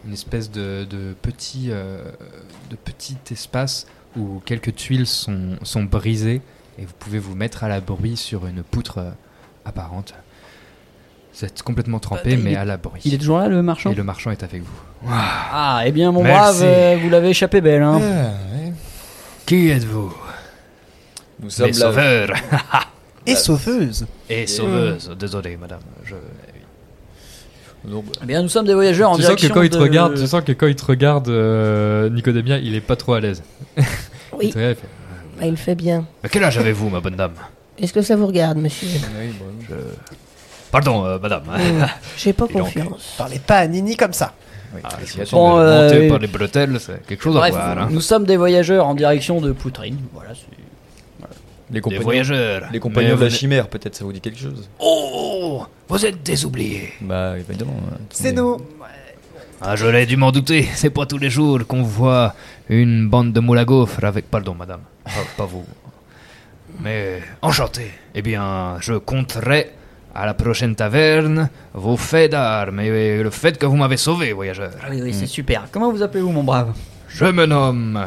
une espèce de, de petit, euh, de petit espace où quelques tuiles sont, sont brisées et vous pouvez vous mettre à l'abri sur une poutre euh, apparente. Vous êtes complètement trempé, mais est- à l'abri. Il est toujours là, le marchand? Et le marchand est avec vous. Ah, eh bien, mon Merci. brave, euh, vous l'avez échappé belle. Hein. Qui êtes-vous? Nous sommes Les sauveurs. Et sauveuse. Et sauveuse. Désolé, madame. Je... Bah, Eh bien, nous sommes des voyageurs en Tu sens que direction quand il te de- regarde, tu sens que quand il te regarde, euh, Nicodémia, il est pas trop à l'aise. Oui. Il te regarde, il fait, Bah, il fait bien. Mais quel âge avez-vous, ma bonne dame? Est-ce que ça vous regarde, monsieur? Oui, bon, Je... Pardon, euh, madame. Hmm, J'ai pas Et donc, confiance. Parlez pas à Nini comme ça. oui, Ah, si qu'il y a vous son- Bon, euh, par les bretelles, c'est quelque chose Bref, à voir. hein. nous sommes des voyageurs en direction de Poutrine. Voilà, c'est- les Des compagnons, voyageurs. les compagnons Mais de la chimère, peut-être ça vous dit quelque chose Oh Vous êtes des oubliés. Bah évidemment. hein. C'est nous. Ah, je l'ai dû m'en douter. C'est pas tous les jours qu'on voit une bande de moules à gaufres avec. Pardon, madame. Pas, pas vous. Mais enchanté. Eh bien, je compterai à la prochaine taverne vos faits d'armes et le fait que vous m'avez sauvé, voyageur. Ah oui, oui, c'est super. Comment vous appelez-vous, mon brave? Je me nomme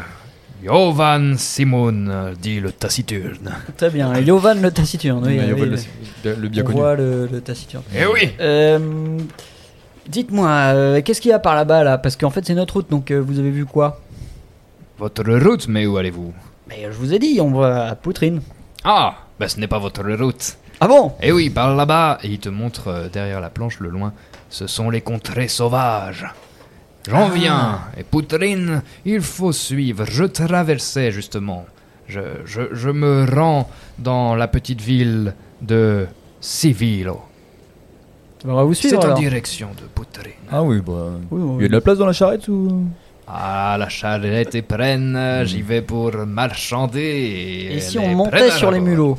Jovan Simon, dit le taciturne. Très bien. Et Yovan le taciturne. Oui, le, le bien On connu. voit le, le taciturne. Eh oui Euh, Dites-moi, euh, qu'est-ce qu'il y a par là-bas, là? Parce qu'en fait, c'est notre route, donc euh, vous avez vu quoi? Votre route, mais où allez-vous? Mais je vous ai dit, on va à Poutrine. Ah Ben ce n'est pas votre route. Ah bon? Eh oui, par là-bas, et il te montre euh, derrière la planche, le loin, ce sont les contrées sauvages. J'en viens, et Poutrine, il faut suivre. Je traversais justement. Je, je, je me rends dans la petite ville de Civilo. On va vous C'est suivre en alors. direction de Poutrine. Ah oui, bah. Oui, oui, Il y a de la place dans la charrette ou? Ah, la charrette est pleine, j'y vais pour marchander. Et, Et si on montait sur les mulots?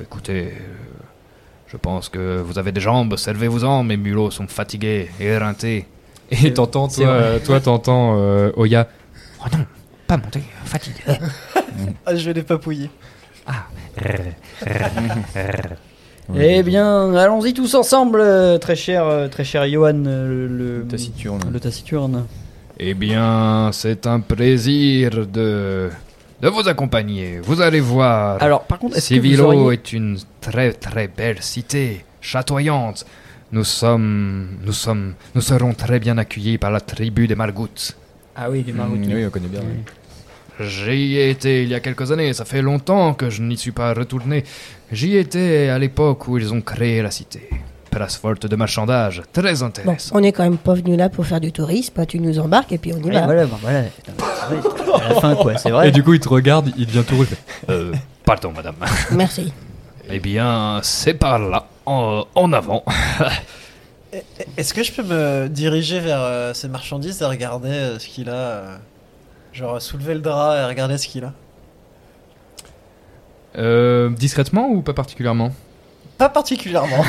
Écoutez, je pense que vous avez des jambes, servez-vous-en, mes mulots sont fatigués, éreintés. Et t'entends, toi, toi t'entends euh, Oya. Oh non, pas monter, fatigué. Ah, je vais les papouiller. Eh bien, allons-y tous ensemble, très cher, très cher Johan, le, le- Taciturne. le taciturne. Eh bien, c'est un plaisir de, de vous accompagner. Vous allez voir. Alors, par contre, est-ce que vous Civilo auriez... est une très très belle cité, chatoyante. Nous sommes, nous sommes, nous serons très bien accueillis par la tribu des Margoutes. Ah oui, du Mm, Marocain. Oui, on connaît bien. oui. J'y ai été il y a quelques années, ça fait longtemps que je n'y suis pas retourné. J'y étais à l'époque où ils ont créé la cité. Place forte de marchandage, très Bon, intéressant. on n'est quand même pas venu là pour faire du tourisme. Tu nous embarques et puis on y Ouais, va. voilà, voilà. À la fin, quoi, c'est vrai. Et du coup, il te regarde, il devient tout rouge. Euh, pardon, madame. Merci. Eh bien, c'est par là, en, en avant. Est-ce que je peux me diriger vers euh, ces marchandises et regarder euh, ce qu'il a euh, Genre soulever le drap et regarder ce qu'il a? Euh, discrètement ou pas particulièrement? Pas particulièrement.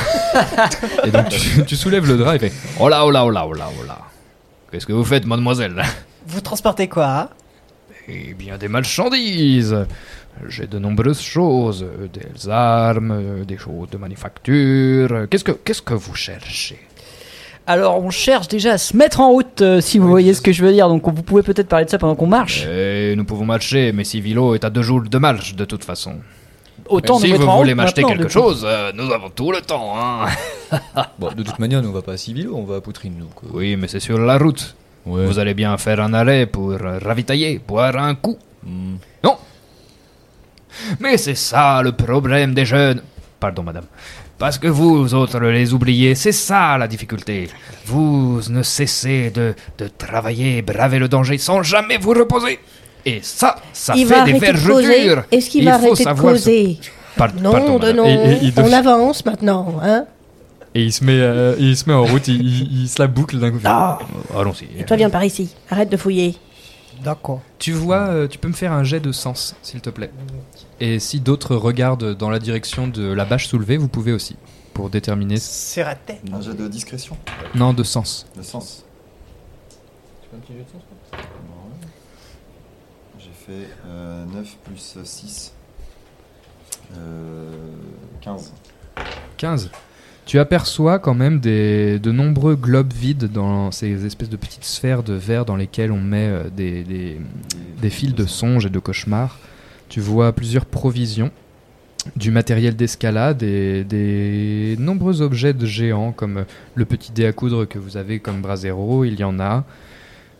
Et donc tu, tu soulèves le drap et fait Oh là, oh là, oh là, oh là, oh là. Qu'est-ce que vous faites, mademoiselle? Vous transportez quoi hein? Eh bien, des marchandises. J'ai de nombreuses choses, euh, des armes, euh, des choses de manufacture. Qu'est-ce que, qu'est-ce que vous cherchez? Alors, on cherche déjà à se mettre en route, euh, si vous voyez ce que je veux dire. Donc, vous pouvez peut-être parler de ça pendant qu'on marche. Eh, nous pouvons marcher, mais Civilo est à deux jours de marche de toute façon. Autant si nous vous en voulez route m'acheter quelque chose, euh, nous avons tout le temps, hein. Bon, de toute manière, nous on va pas à Civilo, on va à Poutrine. Donc, euh, Oui, mais c'est sur la route. ouais. Vous allez bien faire un arrêt pour euh, ravitailler, boire un coup. Mm. Non Mais c'est ça le problème des jeunes. Pardon, madame. Parce que vous autres les oubliez, c'est ça la difficulté. Vous ne cessez de, de travailler, braver le danger sans jamais vous reposer. Et ça, ça il fait va des vergetures. Est-ce qu'il Il va faut arrêter de causer Par- Non, pardon, de madame. non. Et- On avance maintenant, hein Et il se met, euh, il se met en route, il, il- il se la boucle d'un coup. Non. Allons-y. Et toi, viens par ici. Arrête de fouiller. D'accord. Tu vois, euh, tu peux me faire un jet de sens, s'il te plaît. Et si d'autres regardent dans la direction de la bâche soulevée, vous pouvez aussi. Pour déterminer. C'est raté. Un jet de discrétion, Non, de sens. de sens. J'ai fait euh, 9 plus 6. Euh, 15. 15. Tu aperçois quand même des, de nombreux globes vides dans ces espèces de petites sphères de verre dans lesquelles on met euh, des, fils de songes et de cauchemars. Tu vois plusieurs provisions, du matériel d'escalade et des nombreux objets de géants comme le petit dé à coudre que vous avez comme brasero, il y en a.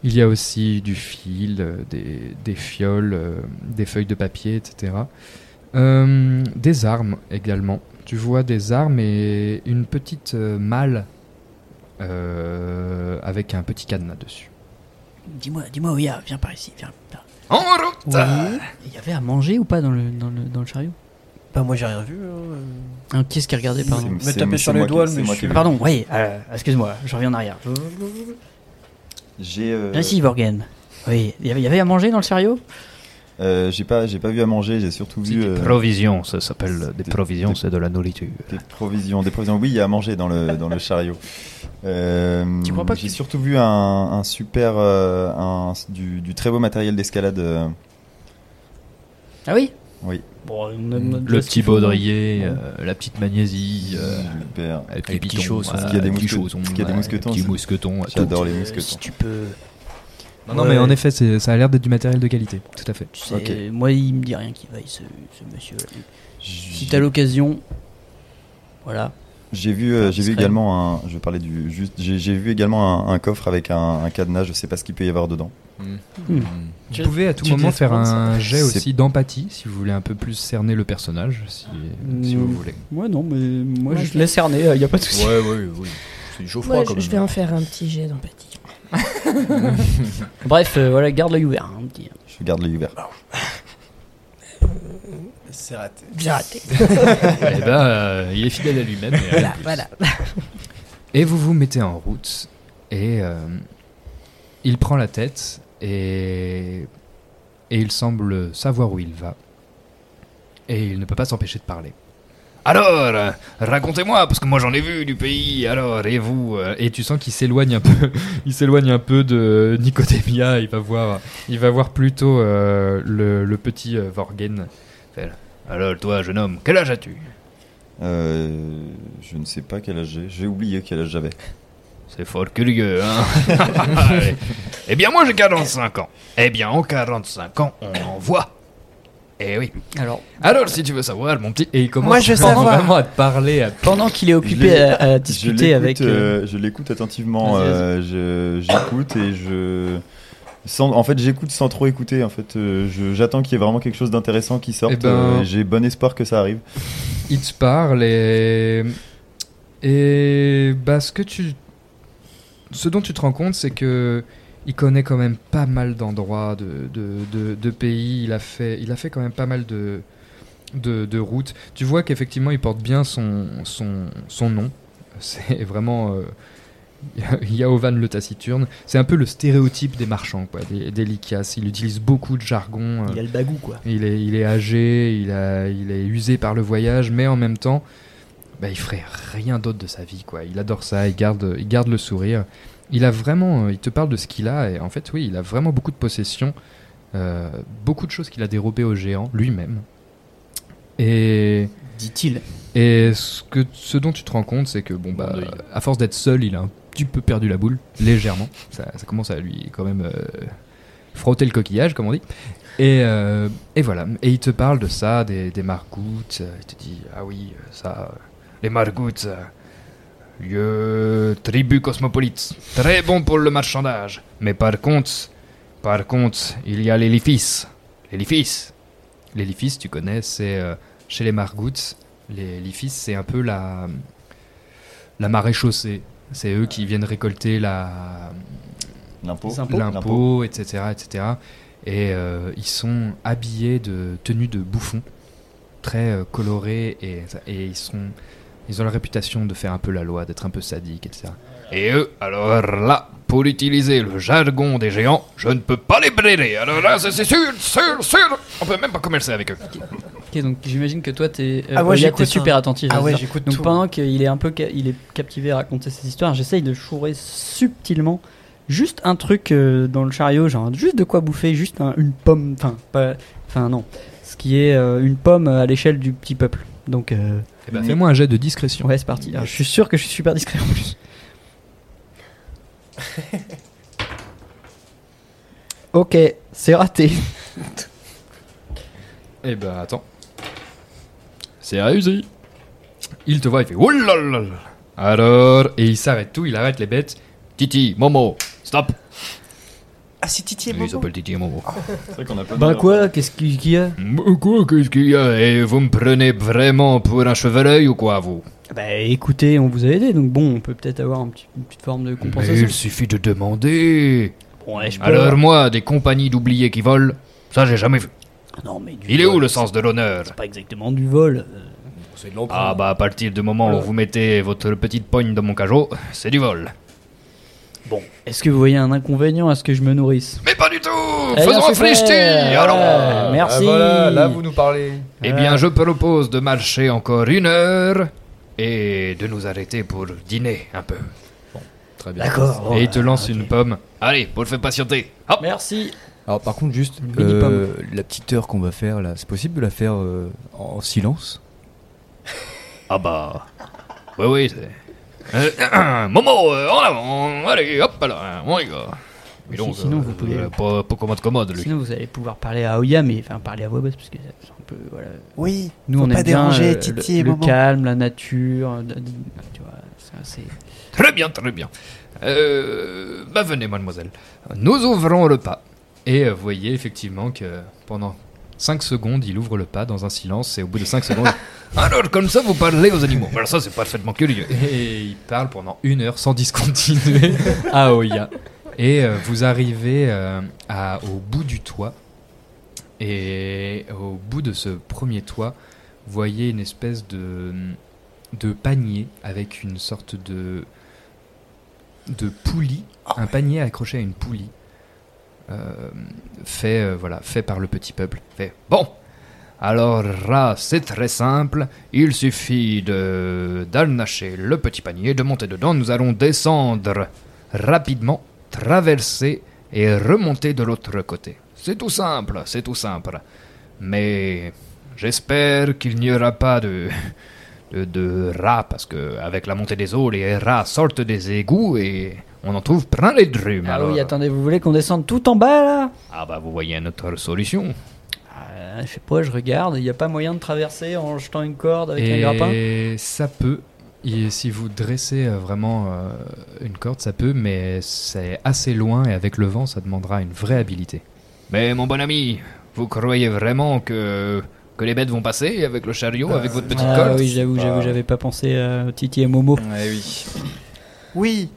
Il y a aussi du fil, euh, des, fioles, euh, des feuilles de papier, etc. Euh, des armes également. Tu vois des armes et une petite euh, malle euh, avec un petit cadenas dessus. Dis-moi, dis-moi, Oya, viens par ici, viens. viens. En route Oui. Il y avait à manger ou pas dans le, dans le, dans le chariot? Bah, moi j'ai rien vu. hein. Hein, Qui est-ce qui regardait, pardon Me taper sur les doigts, l'ai Pardon, oui, euh, excuse-moi, je reviens en arrière. J'ai. euh, Viens ici, Vorgen. Oui, il y avait- il y avait à manger dans le chariot? Euh, j'ai pas, j'ai pas vu à manger. J'ai surtout vu. euh, Provisions, ça s'appelle des des- provisions, des- c'est de la nourriture. Des provisions, des provisions. Oui, il y a à manger dans le dans le chariot. Euh, Tu crois pas que J'ai surtout vu un, un super, euh, un, du, du très beau matériel d'escalade. euh, Ah oui? Oui. Bon, on a- on a- Le petit baudrier, euh, la petite magnésie, euh, Super. avec Les les petits euh, Parce qu'il y a des mousquetons. qu'il y a des mousquetons, mousquetons, J'adore les Euh, mousquetons. Si tu peux. Non, non, Ouais. mais en effet, ça a l'air d'être du matériel de qualité. Tout à fait. Tu sais, Ok. moi, il me dit rien qu'il vaille, ce, ce monsieur. Si J'ai- t'as l'occasion, voilà. J'ai vu, euh, j'ai vu également un. Je parlais du juste. J'ai vu également un, un coffre avec un, un cadenas. Je sais pas ce qu'il peut y avoir dedans. Hmm. Vous pouvez à tout tu moment faire un jet aussi d'empathie si vous voulez un peu plus cerner le personnage, si, si vous Mm. voulez. Ouais, non, mais moi, Moi, je laisse cerner, il y a pas de souci. Ouais, ouais, oui. C'est du chaud froid Moi, quand je, je vais en faire un petit jet d'empathie. Bref, euh, voilà, garde l'œil ouvert. hein, petit. Je garde l'œil ouvert. C'est raté. Bien raté. Eh ben, euh, il est fidèle à lui-même. et à voilà, lui. voilà. Et vous vous mettez en route et euh, il prend la tête et, et il semble savoir où il va. Et il ne peut pas s'empêcher de parler. Alors, racontez-moi, parce que moi j'en ai vu du pays, alors, et vous euh, Et tu sens qu'il s'éloigne un peu, il s'éloigne un peu de Nicodemia. Il va voir, il va voir plutôt euh, le, le petit euh, Vorgen. Alors, toi, jeune homme, quel âge as-tu? Euh, je ne sais pas quel âge j'ai. J'ai oublié quel âge j'avais. C'est fort curieux, hein? Eh bien, moi j'ai 45 ans. Eh bien, en 45 ans, on en voit. Eh oui. Alors, Alors, si tu veux savoir, mon petit. Et il commence Moi, je veux vraiment, savoir. vraiment à te parler. À... pendant qu'il est occupé à, discuter l'écoute, avec. euh, euh, je l'écoute attentivement. Vas-y, vas-y. euh, je- j'écoute et je. Sans, en fait, j'écoute sans trop écouter. En fait, euh, je- j'attends qu'il y ait vraiment quelque chose d'intéressant qui sorte. Eh ben- euh, et J'ai bon espoir que ça arrive. il te parle et et bah ce que tu ce dont tu te rends compte c'est que il connaît quand même pas mal d'endroits de, de, de, de pays il a fait il a fait quand même pas mal de de, routes tu vois qu'effectivement il porte bien son son, son nom c'est vraiment euh, Yaovan le taciturne c'est un peu le stéréotype des marchands quoi des, des il utilise beaucoup de jargon euh, Il a le bagou, quoi. il est, il est âgé, il, a, il est usé par le voyage, mais en même temps, bah, il ferait rien d'autre de sa vie. Quoi. Il adore ça, il garde, il garde le sourire. Il a vraiment, euh, il te parle de ce qu'il a, et en fait, oui, il a vraiment beaucoup de possessions, euh, beaucoup de choses qu'il a dérobées aux géants lui-même. Et, Dit-il. et ce, que, ce dont tu te rends compte, c'est que, bon, bah, à force d'être seul, il a un petit peu perdu la boule, légèrement. Ça, ça commence à lui, quand même, euh, frotter le coquillage, comme on dit. Et, euh, et voilà. Et il te parle de ça, des, des margoutes. euh, Il te dit Ah oui, ça. Les Margouts, euh, lieu tribu cosmopolite, très bon pour le marchandage. Mais par contre, par contre, il y a l'élifice. L'élifice. L'élifice, tu connais, c'est euh, chez les margoutes. L'élifice, c'est un peu la, la marée chaussée. C'est eux qui viennent récolter la, l'impôt, etc., etc. Et euh, ils sont habillés de tenues de bouffons, très euh, colorées, et, et ils sont, ils ont la réputation de faire un peu la loi, d'être un peu sadiques, etc. Et eux, alors là, pour utiliser le jargon des géants, je ne peux pas les brûler. Alors là, c'est sûr, sûr, sûr. On peut même pas commercer avec eux. Ok, donc j'imagine que toi, t'es euh, Ah ouais, t'es super hein. attentif. Ah ouais, j'écoute Donc tout. pendant qu'il est un peu ca- il est captivé à raconter ces histoires, j'essaye de chourer subtilement juste un truc euh, dans le chariot, genre juste de quoi bouffer, juste un- une pomme, enfin pas, enfin non, ce qui est euh, une pomme à l'échelle du petit peuple. Donc euh, Eh ben, fais-moi un jet de discrétion. Ouais, c'est parti. Alors, je suis sûr que je suis super discret en plus. ok, c'est raté. Eh ben, attends. C'est réussi. Il te voit, il fait là. Alors, et il s'arrête tout, il arrête les bêtes. Titi, Momo, stop. Ah, c'est Titi et Oui, il Momo s'appelle Titi et Momo. C'est vrai qu'on a pas Bah quoi, qu'est-ce qu'il y a Bah, Quoi, qu'est-ce qu'il y a Et vous me prenez vraiment pour un chevaleuil ou quoi, vous Bah écoutez, on vous a aidé, donc bon, on peut peut-être avoir un petit- une petite forme de Mais compensation. il suffit de demander. Bon, ouais, je peux Alors moi, des compagnies d'oubliés qui volent, ça j'ai jamais vu. Non, mais du Il est où vol, le sens de l'honneur C'est pas exactement du vol. euh. Ah bah à partir du moment où vous mettez votre petite poigne dans mon cajot, c'est du vol. Bon, est-ce que vous voyez un inconvénient à ce que je me nourrisse Mais pas du tout Eh Faisons un Ouais, Alors Merci. Ah, voilà, là vous nous parlez. Eh bien je propose de marcher encore une heure et de nous arrêter pour dîner un peu. Très bien. D'accord. bon, et il te lance ok. une pomme. Allez, pour le faire patienter. Hop Merci. Alors par contre juste Une mini pomme. euh, la petite heure qu'on va faire là, c'est possible de la faire euh, en silence? Ah bah... Oui oui, c'est... Euh, Momo, euh, en avant Allez, hop là, on y va. Mais donc, sinon, euh, vous pouvez- euh, pas, pas commode commode lui. Sinon, vous allez pouvoir parler à Oya, mais enfin parler à voix basse parce que c'est un peu voilà. Oui, Nous, faut on pas aime bien déranger euh, Titi le, et le calme, la nature. euh, Tu vois, c'est assez. Très bien, très bien. Euh, bah venez, mademoiselle. Nous ouvrons le pas. Et euh, vous voyez effectivement que pendant 5 secondes, il ouvre le pas dans un silence, et au bout de 5 secondes... Alors, comme ça, vous parlez aux animaux. Alors ça, c'est parfaitement curieux. Et il parle pendant une heure sans discontinuer à Oya. Et euh, vous arrivez euh, à- au bout du toit. Et au bout de ce premier toit, vous voyez une espèce de, de panier avec une sorte de, de poulie, un panier accroché à une poulie, fait, euh, voilà, fait par le petit peuple. Fait, bon, alors là, c'est très simple, il suffit de d'arnacher le petit panier, de monter dedans, nous allons descendre rapidement, traverser et remonter de l'autre côté. C'est tout simple, c'est tout simple. Mais j'espère qu'il n'y aura pas de, de, rats, parce que avec la montée des eaux, les rats sortent des égouts et on en trouve plein les drumes. Ah alors. oui, attendez, vous voulez qu'on descende tout en bas là? Ah bah vous voyez une autre solution. Ah, Je sais pas, je regarde. Il n'y a pas moyen de traverser en jetant une corde avec un grappin? Et ça peut. Et si vous dressez euh, vraiment euh, une corde, ça peut, mais c'est assez loin et avec le vent, ça demandera une vraie habilité. Mais mon bon ami, vous croyez vraiment que, que les bêtes vont passer avec le chariot, avec votre petite Ah corde oui, j'avoue, j'avoue, pas- j'avais pas pensé à Titi et Momo. Ouais oui. Oui.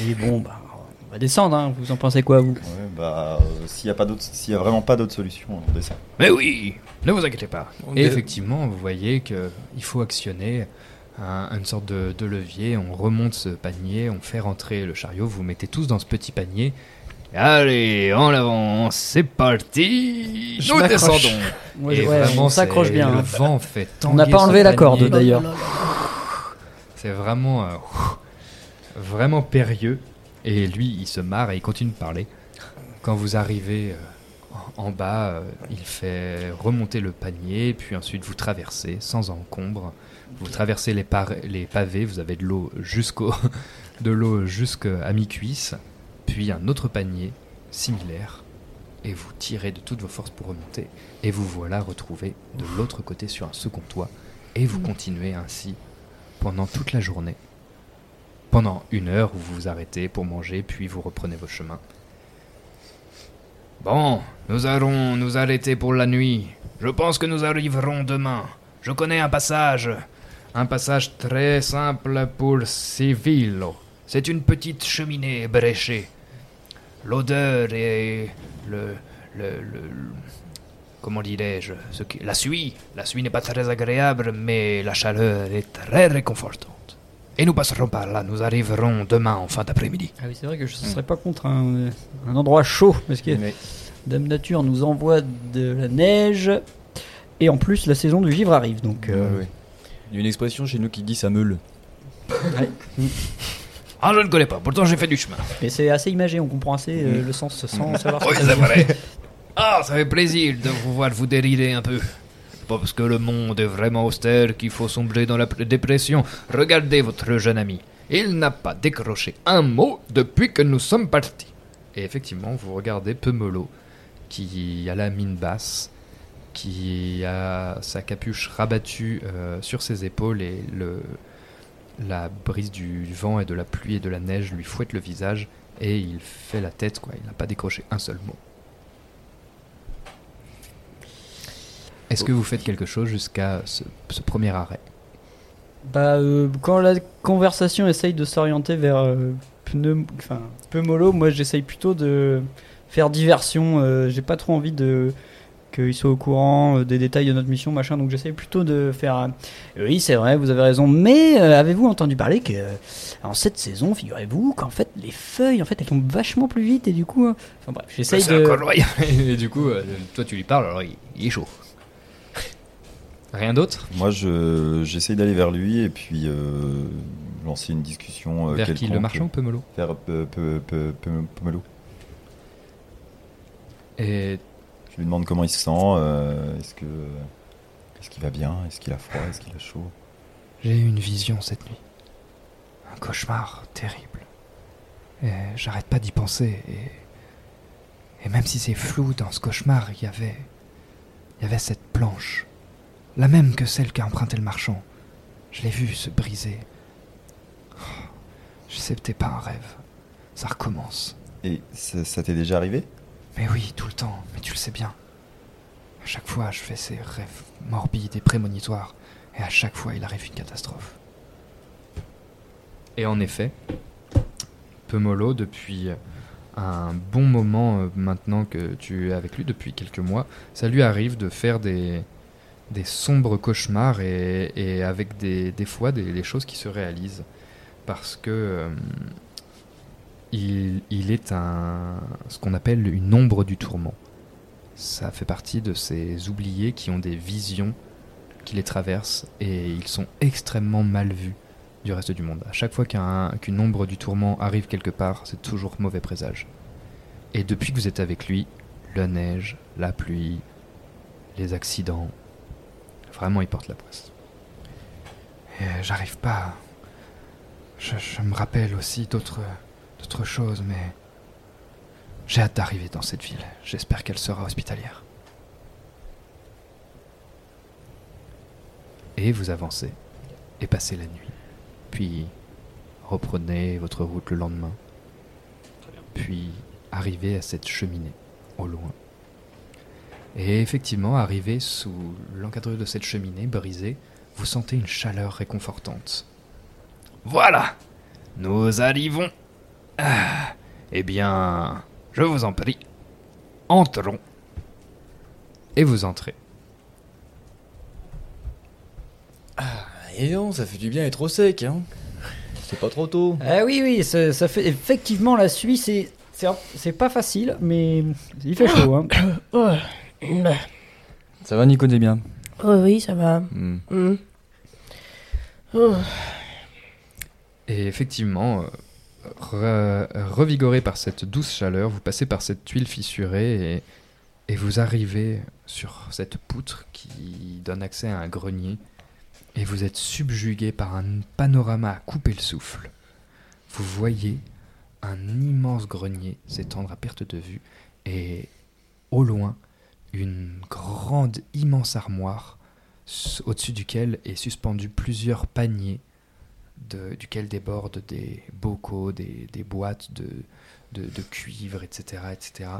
Et bon, bah, on va descendre, hein. vous en pensez quoi vous? Ouais, bah, euh, s'il y a pas d'autre, s'il y a vraiment pas d'autre solution, on descend. Mais oui, ne vous inquiétez pas. On Et dé- effectivement, vous voyez que il faut actionner un- une sorte de, de levier. On remonte ce panier, on fait rentrer le chariot. Vous mettez tous dans ce petit panier. Allez, en avant, c'est parti. Je Nous descendons. Ouais, Et ouais, vraiment, on s'accroche bien. Le hein. vent fait On n'a pas enlevé la corde d'ailleurs. C'est vraiment, euh, vraiment périlleux. Et lui, il se marre et il continue de parler. Quand vous arrivez euh, en bas, euh, il fait remonter le panier, puis ensuite vous traversez sans encombre. Vous traversez les, les pavés, vous avez de l'eau jusqu'au de l'eau jusqu'à mi-cuisse, puis un autre panier similaire, et vous tirez de toutes vos forces pour remonter, et vous voilà retrouvé de l'autre côté sur un second toit, et vous continuez ainsi pendant toute la journée. Pendant une heure où vous vous arrêtez pour manger, puis vous reprenez vos chemins. Bon, nous allons nous arrêter pour la nuit. Je pense que nous arriverons demain. Je connais un passage. Un passage très simple pour Civillo. C'est une petite cheminée bréchée. L'odeur et le, le, le- le- comment dirais-je ce qui- La suie. La suie n'est pas très agréable, mais la chaleur est très réconfortante. Et nous passerons par là. Nous arriverons demain en fin d'après-midi. Ah oui, c'est vrai que je ne serais pas contre un, un endroit chaud, parce que Mais- Dame Nature nous envoie de la neige, et en plus la saison du givre arrive, donc... euh, ouais. Il y a une expression chez nous qui dit ça meule. ouais. Ah, je ne connais pas. Pourtant, j'ai fait du chemin. Mais c'est assez imagé, on comprend assez euh, le sens sans savoir ce Oui, que ça c'est veut dire. vrai. Ah, ça fait plaisir de vous voir vous dérider un peu. pas parce que le monde est vraiment austère qu'il faut sombrer dans la dépression. Regardez votre jeune ami. Il n'a pas décroché un mot depuis que nous sommes partis. Et effectivement, vous regardez Pemolo, qui a la mine basse, qui a sa capuche rabattue euh, sur ses épaules et le, la brise du vent et de la pluie et de la neige lui fouette le visage et il fait la tête, quoi. Il n'a pas décroché un seul mot. Est-ce que vous faites quelque chose jusqu'à ce, premier arrêt? Bah, euh, quand la conversation essaye de s'orienter vers euh, pneu, enfin, Pemolo, moi j'essaye plutôt de faire diversion. euh, J'ai pas trop envie de qu'il soit au courant euh, des détails de notre mission, machin. Donc j'essaye plutôt de faire. euh, oui, c'est vrai, vous avez raison. Mais euh, avez-vous entendu parler que euh, en cette saison, figurez-vous qu'en fait les feuilles, en fait, elles tombent vachement plus vite et du coup, euh, enfin bref, j'essaye C'est de. Et du coup, euh, toi tu lui parles, alors il, il est chaud. Rien d'autre? Moi, je j'essaye d'aller vers lui et puis euh, lancer une discussion. euh, Vers qui, le marchand ou Pemolo Vers Pomelo. Et lui demande comment il se sent. euh, est-ce que est-ce qu'il va bien Est-ce qu'il a froid Est-ce qu'il a chaud J'ai eu une vision cette nuit. Un cauchemar terrible. Et j'arrête pas d'y penser. Et, et même si c'est flou dans ce cauchemar, il y avait. Il y avait cette planche. La même que celle qu'a empruntée le marchand. Je l'ai vue se briser. Oh, je sais que c'était pas un rêve. Ça recommence. Et ça, ça t'est déjà arrivé? Mais oui, tout le temps, mais tu le sais bien. À chaque fois, je fais ces rêves morbides et prémonitoires, et à chaque fois, il arrive une catastrophe. Et en effet, Pemolo, depuis un bon moment euh, maintenant que tu es avec lui, depuis quelques mois, ça lui arrive de faire des, des sombres cauchemars et, avec des, fois des, des choses qui se réalisent. Parce que euh, il, est un, ce qu'on appelle une ombre du tourment. Ça fait partie de ces oubliés qui ont des visions qui les traversent et ils sont extrêmement mal vus du reste du monde. À chaque fois qu'un- qu'une ombre du tourment arrive quelque part, c'est toujours mauvais présage. Et depuis que vous êtes avec lui, la neige, la pluie, les accidents, vraiment il porte la poisse. J'arrive pas. Je me rappelle aussi d'autres d'autres choses, mais j'ai hâte d'arriver dans cette ville. J'espère qu'elle sera hospitalière. Et vous avancez et passez la nuit. Puis reprenez votre route le lendemain. Puis arrivez à cette cheminée au loin. Et effectivement, arrivé sous l'encadreur de cette cheminée brisée, vous sentez une chaleur réconfortante. Voilà, nous arrivons. Ah, eh bien, je vous en prie, entrons. Et vous entrez. Et non, ça fait du bien être au sec, hein. C'est pas trop tôt. Ah oui, oui, ça, ça fait effectivement la Suisse, c'est c'est un- c'est pas facile, mais il fait chaud. Hein. Ça va, Nico, t'es bien? Oh oui, ça va. Hmm. Hmm. Oh. Et effectivement, euh, re- revigoré par cette douce chaleur, vous passez par cette tuile fissurée et, et vous arrivez sur cette poutre qui donne accès à un grenier. Et vous êtes subjugué par un panorama à couper le souffle. Vous voyez un immense grenier s'étendre à perte de vue et au loin une grande, immense armoire au-dessus duquel est suspendu plusieurs paniers duquel débordent des bocaux, des, boîtes de, de, cuivre, etc., etc.,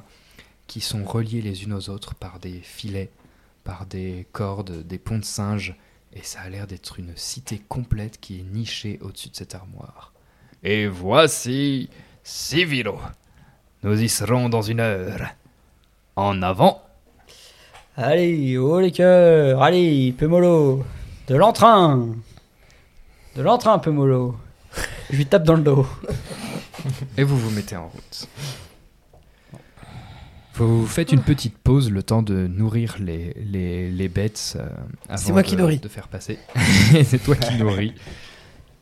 qui sont reliés les unes aux autres par des filets, par des cordes, des ponts de singes, et ça a l'air d'être une cité complète qui est nichée au-dessus de cette armoire. Et voici Civilo. Nous y serons dans une heure. En avant. Allez, oh les cœurs, allez, Pemolo, de l'entrain, de l'entrain, Pemolo. Je lui tape dans le dos. Et vous vous mettez en route. Vous faites une petite pause, le temps de nourrir les, les, les bêtes euh, avant C'est moi qui de- nourris. de faire passer. C'est toi qui nourris.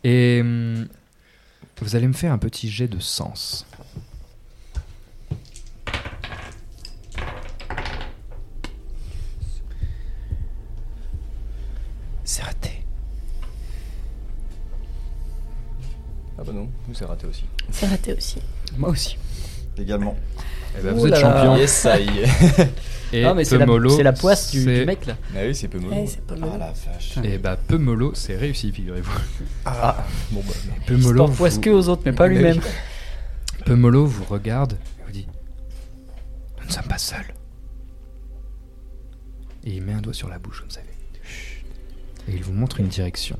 Et hum, vous allez me faire un petit jet de sens. Ah bah non, nous c'est raté aussi. C'est raté aussi. Moi aussi. Également. Eh ben, vous êtes champion. Yes, ça y est. Et non, mais c'est la, Pemolo, c'est la poisse du, mec là. Ah oui, c'est peu mollo. Ouais. Ah la vache. Et bah, Pemolo, c'est réussi, figurez-vous. Ah, bon bah. Pemolo, vous- poisse que aux autres, mais pas lui-même. Pemolo vous regarde et vous dit Nous ne sommes pas seuls. Et il met un doigt sur la bouche, comme ça. il fait, Chut. Et il vous montre une direction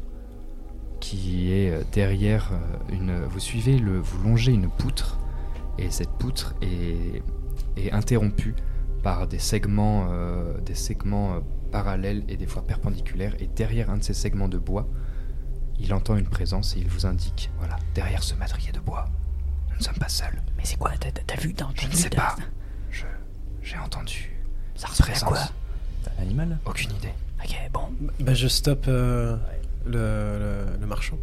qui est euh, derrière euh, une. Vous suivez le. Vous longez une poutre et cette poutre est, est interrompue par des segments, euh, des segments parallèles et des fois perpendiculaires. Et derrière un de ces segments de bois, il entend une présence et il vous indique voilà, derrière ce madrier de bois, nous ne sommes pas seuls. Mais c'est quoi? T'as t'as vu dans Je ne sais pas. Je, j'ai entendu. Ça ressemble à quoi? Un animal? Aucune idée. Ok, bon. Bah, je stoppe euh, le, le, le marchand.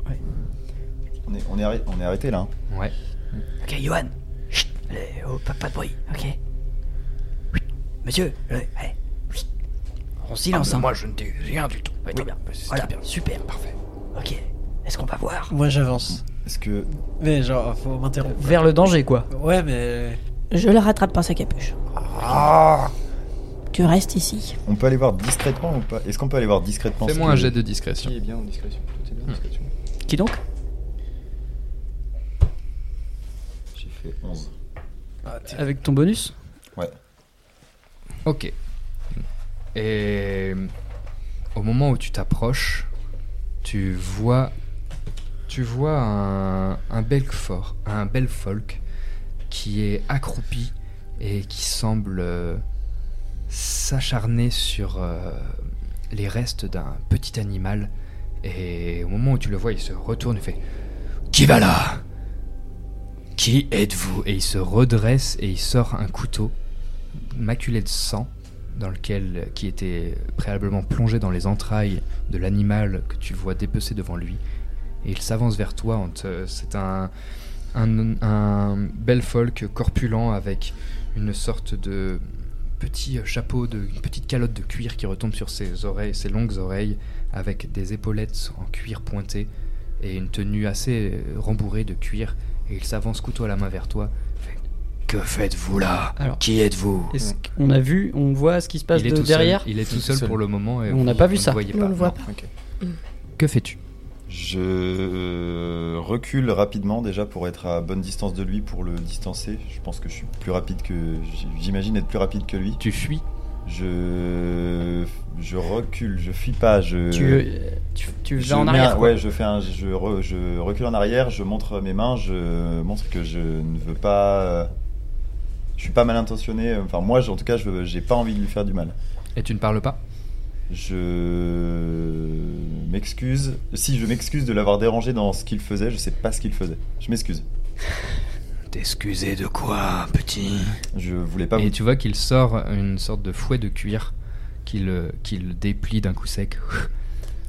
On est, on est, arrêté, on est arrêté là. hein. Ouais. Ok, Johan. Chut, allez, oh, pas, pas de bruit, ok Monsieur, allez, allez. Chut. En silence, Ah, mais hein. moi, je ne dis rien du tout. Ouais, très bien. c'est Voilà, très bien. super. Parfait. Ok, est-ce qu'on va voir? Moi, j'avance. Est-ce que. Mais genre, faut m'interrompre. Vers le danger, quoi. Ouais, mais. Je le rattrape par sa capuche. Ah Tu restes ici. On peut aller voir discrètement ou pas? Est-ce qu'on peut aller voir discrètement Fais-moi un jet de discrétion. Qui est bien en discrétion bien en discrétion. Qui donc? J'ai fait 11. Avec ton bonus? Ouais. Ok. Et au moment où tu t'approches, tu vois, tu vois un, un Belfort, un Belfolk qui est accroupi et qui semble euh, s'acharner sur euh, les restes d'un petit animal. Et au moment où tu le vois, il se retourne et fait Qui va là? Qui êtes-vous? Et il se redresse et il sort un couteau maculé de sang dans lequel qui était préalablement plongé dans les entrailles de l'animal que tu vois dépecer devant lui. Et il s'avance vers toi c'est un, un bel folk corpulent avec une sorte de petit chapeau de une petite calotte de cuir qui retombe sur ses oreilles ses longues oreilles avec des épaulettes en cuir pointé et une tenue assez rembourrée de cuir et il s'avance couteau à la main vers toi fait, que faites-vous là? Alors, qui êtes-vous? Est-ce qu'on a vu, on voit ce qui se passe il est de tout derrière? Seul. Il est tout seul pour le moment. Et On n'a pas vu ça. voyez on le voit pas. Ok. Que fais-tu? Je euh, recule rapidement déjà pour être à bonne distance de lui pour le distancer. Je pense que je suis plus rapide que. J'imagine être plus rapide que lui. Tu fuis Je. Je recule, je fuis pas. Je. Tu, euh, tu, tu je en arrière, un- quoi. ouais, je fais un, je, re- je recule en arrière, je montre mes mains, je montre que je ne veux pas, euh, je suis pas mal intentionné. Enfin, moi, en tout cas, je j'ai pas envie de lui faire du mal. et tu ne parles pas? Je m'excuse. Si, je m'excuse de l'avoir dérangé dans ce qu'il faisait. Je sais pas ce qu'il faisait. Je m'excuse. T'excuser de quoi, petit? Je voulais pas Et vous. tu vois qu'il sort une sorte de fouet de cuir qu'il euh, qu'il déplie d'un coup sec.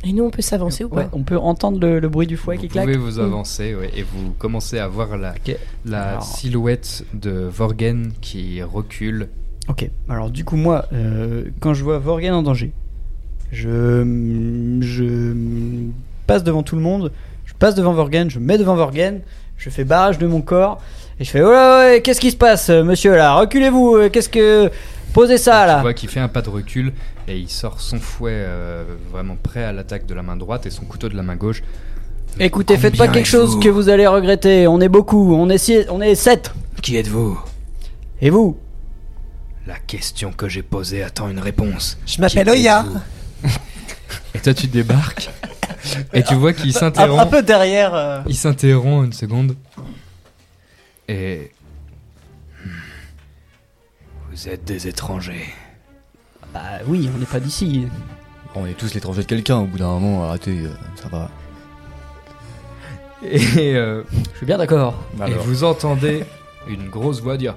Et nous, on peut s'avancer ou Ouais, pas on peut entendre le, le bruit du fouet vous qui claque. pouvez vous avancer ouais, et vous commencez à voir la, Ok. la Alors- silhouette de Vorgen qui recule. Ok, alors du coup, moi, euh, quand je vois Vorgen en danger, je, je passe devant tout le monde, je passe devant Vorgen, je me mets devant Vorgen, je fais barrage de mon corps, et je fais Ouais, ouais, ouais, qu'est-ce qui se passe, monsieur là? Reculez-vous, euh, qu'est-ce que. Posez ça Tu là vois qu'il fait un pas de recul et il sort son fouet euh, vraiment prêt à l'attaque de la main droite et son couteau de la main gauche. Écoutez, faites pas quelque chose que vous allez regretter, on est beaucoup, on est, six- on est 7 Qui êtes-vous? Et vous? La question que j'ai posée attend une réponse. Je m'appelle Oya. Et toi tu débarques et tu vois qu'il s'interrompt. un peu derrière. euh, Il s'interrompt une seconde. Et. Vous êtes des étrangers. Bah oui, on n'est pas d'ici. On est tous l'étranger de quelqu'un, au bout d'un moment, arrêtez, euh, ça va. Et, euh, Je suis bien d'accord. et vous entendez une grosse voix dire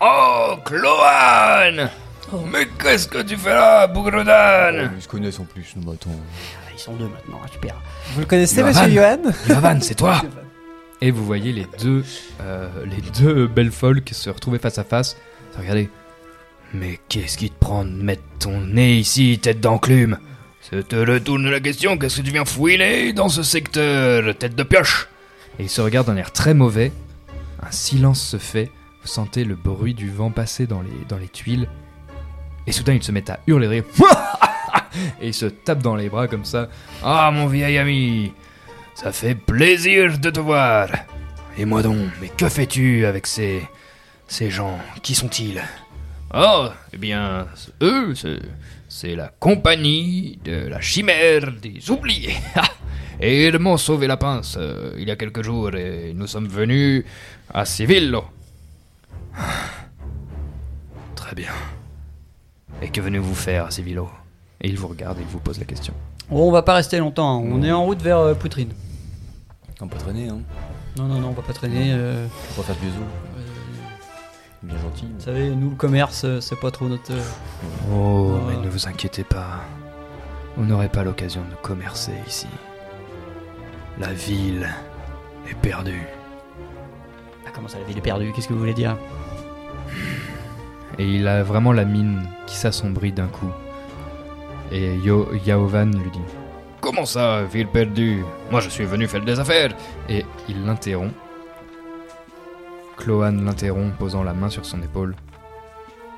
Oh, Cloan Oh. Mais qu'est-ce que tu fais là, Bougredan Ils se connaissent en plus, nous, attends. Ah, Ils sont deux maintenant, super. Vous le connaissez, Johan. monsieur Johan? Lavan, c'est toi Et vous voyez les deux, euh, les deux belles folks se retrouver face à face. Regardez. Mais qu'est-ce qui te prend de mettre ton nez ici, tête d'enclume? Je te retourne la question, qu'est-ce que tu viens fouiner dans ce secteur, tête de pioche? Et ils se regardent d'un air très mauvais. Un silence se fait. Vous sentez le bruit du vent passer dans les, dans les tuiles. Et soudain, ils se mettent à hurler rire. Et ils se tapent dans les bras comme ça. Ah, mon vieil ami, ça fait plaisir de te voir. Et moi donc, mais que fais-tu avec ces. ces gens? Qui sont-ils? Oh, eh bien, eux, c'est- c'est la compagnie de la chimère des oubliés. et ils m'ont sauvé la pince euh, il y a quelques jours et nous sommes venus à Civillo. Très bien. Et que venez-vous faire à Civillo Et il vous regarde et il vous pose la question. Oh, on va pas rester longtemps, hein. on est en route vers euh, Poutrine. On peut traîner, hein. Non, non, non, on va pas traîner. euh, On va faire du zoo. Bien gentil. Vous savez, nous, le commerce, euh, c'est pas trop notre. euh, Oh, mais ne vous inquiétez pas. Vous n'aurez pas l'occasion de commercer ici. La ville est perdue. Ah, comment ça, la ville est perdue? Qu'est-ce que vous voulez dire? Et il a vraiment la mine qui s'assombrit d'un coup. Et Yo Yaovan lui dit Comment ça, ville perdue Moi je suis venu faire des affaires Et il l'interrompt. Cloan l'interrompt, posant la main sur son épaule.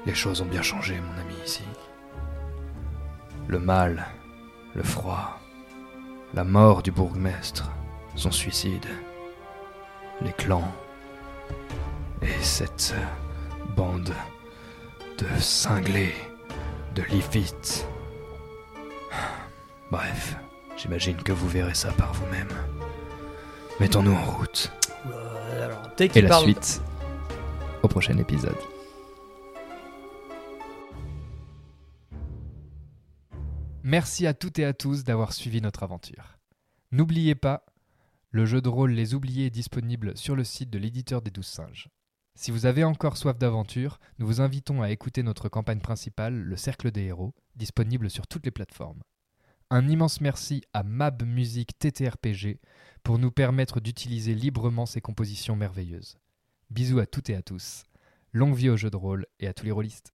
Les choses ont bien changé, mon ami, ici. Le mal, le froid, la mort du bourgmestre, son suicide, les clans, et cette bande de cinglés, de lifites. Bref, j'imagine que vous verrez ça par vous-même. Mettons-nous en route. Euh, alors, dès Et la parle- suite au prochain épisode. Merci à toutes et à tous d'avoir suivi notre aventure. N'oubliez pas, le jeu de rôle Les Oubliés est disponible sur le site de l'éditeur des Douze Singes. Si vous avez encore soif d'aventure, nous vous invitons à écouter notre campagne principale, Le Cercle des Héros, disponible sur toutes les plateformes. Un immense merci à Mab Music TTRPG pour nous permettre d'utiliser librement ces compositions merveilleuses. Bisous à toutes et à tous. Longue vie au jeu de rôle et à tous les rôlistes.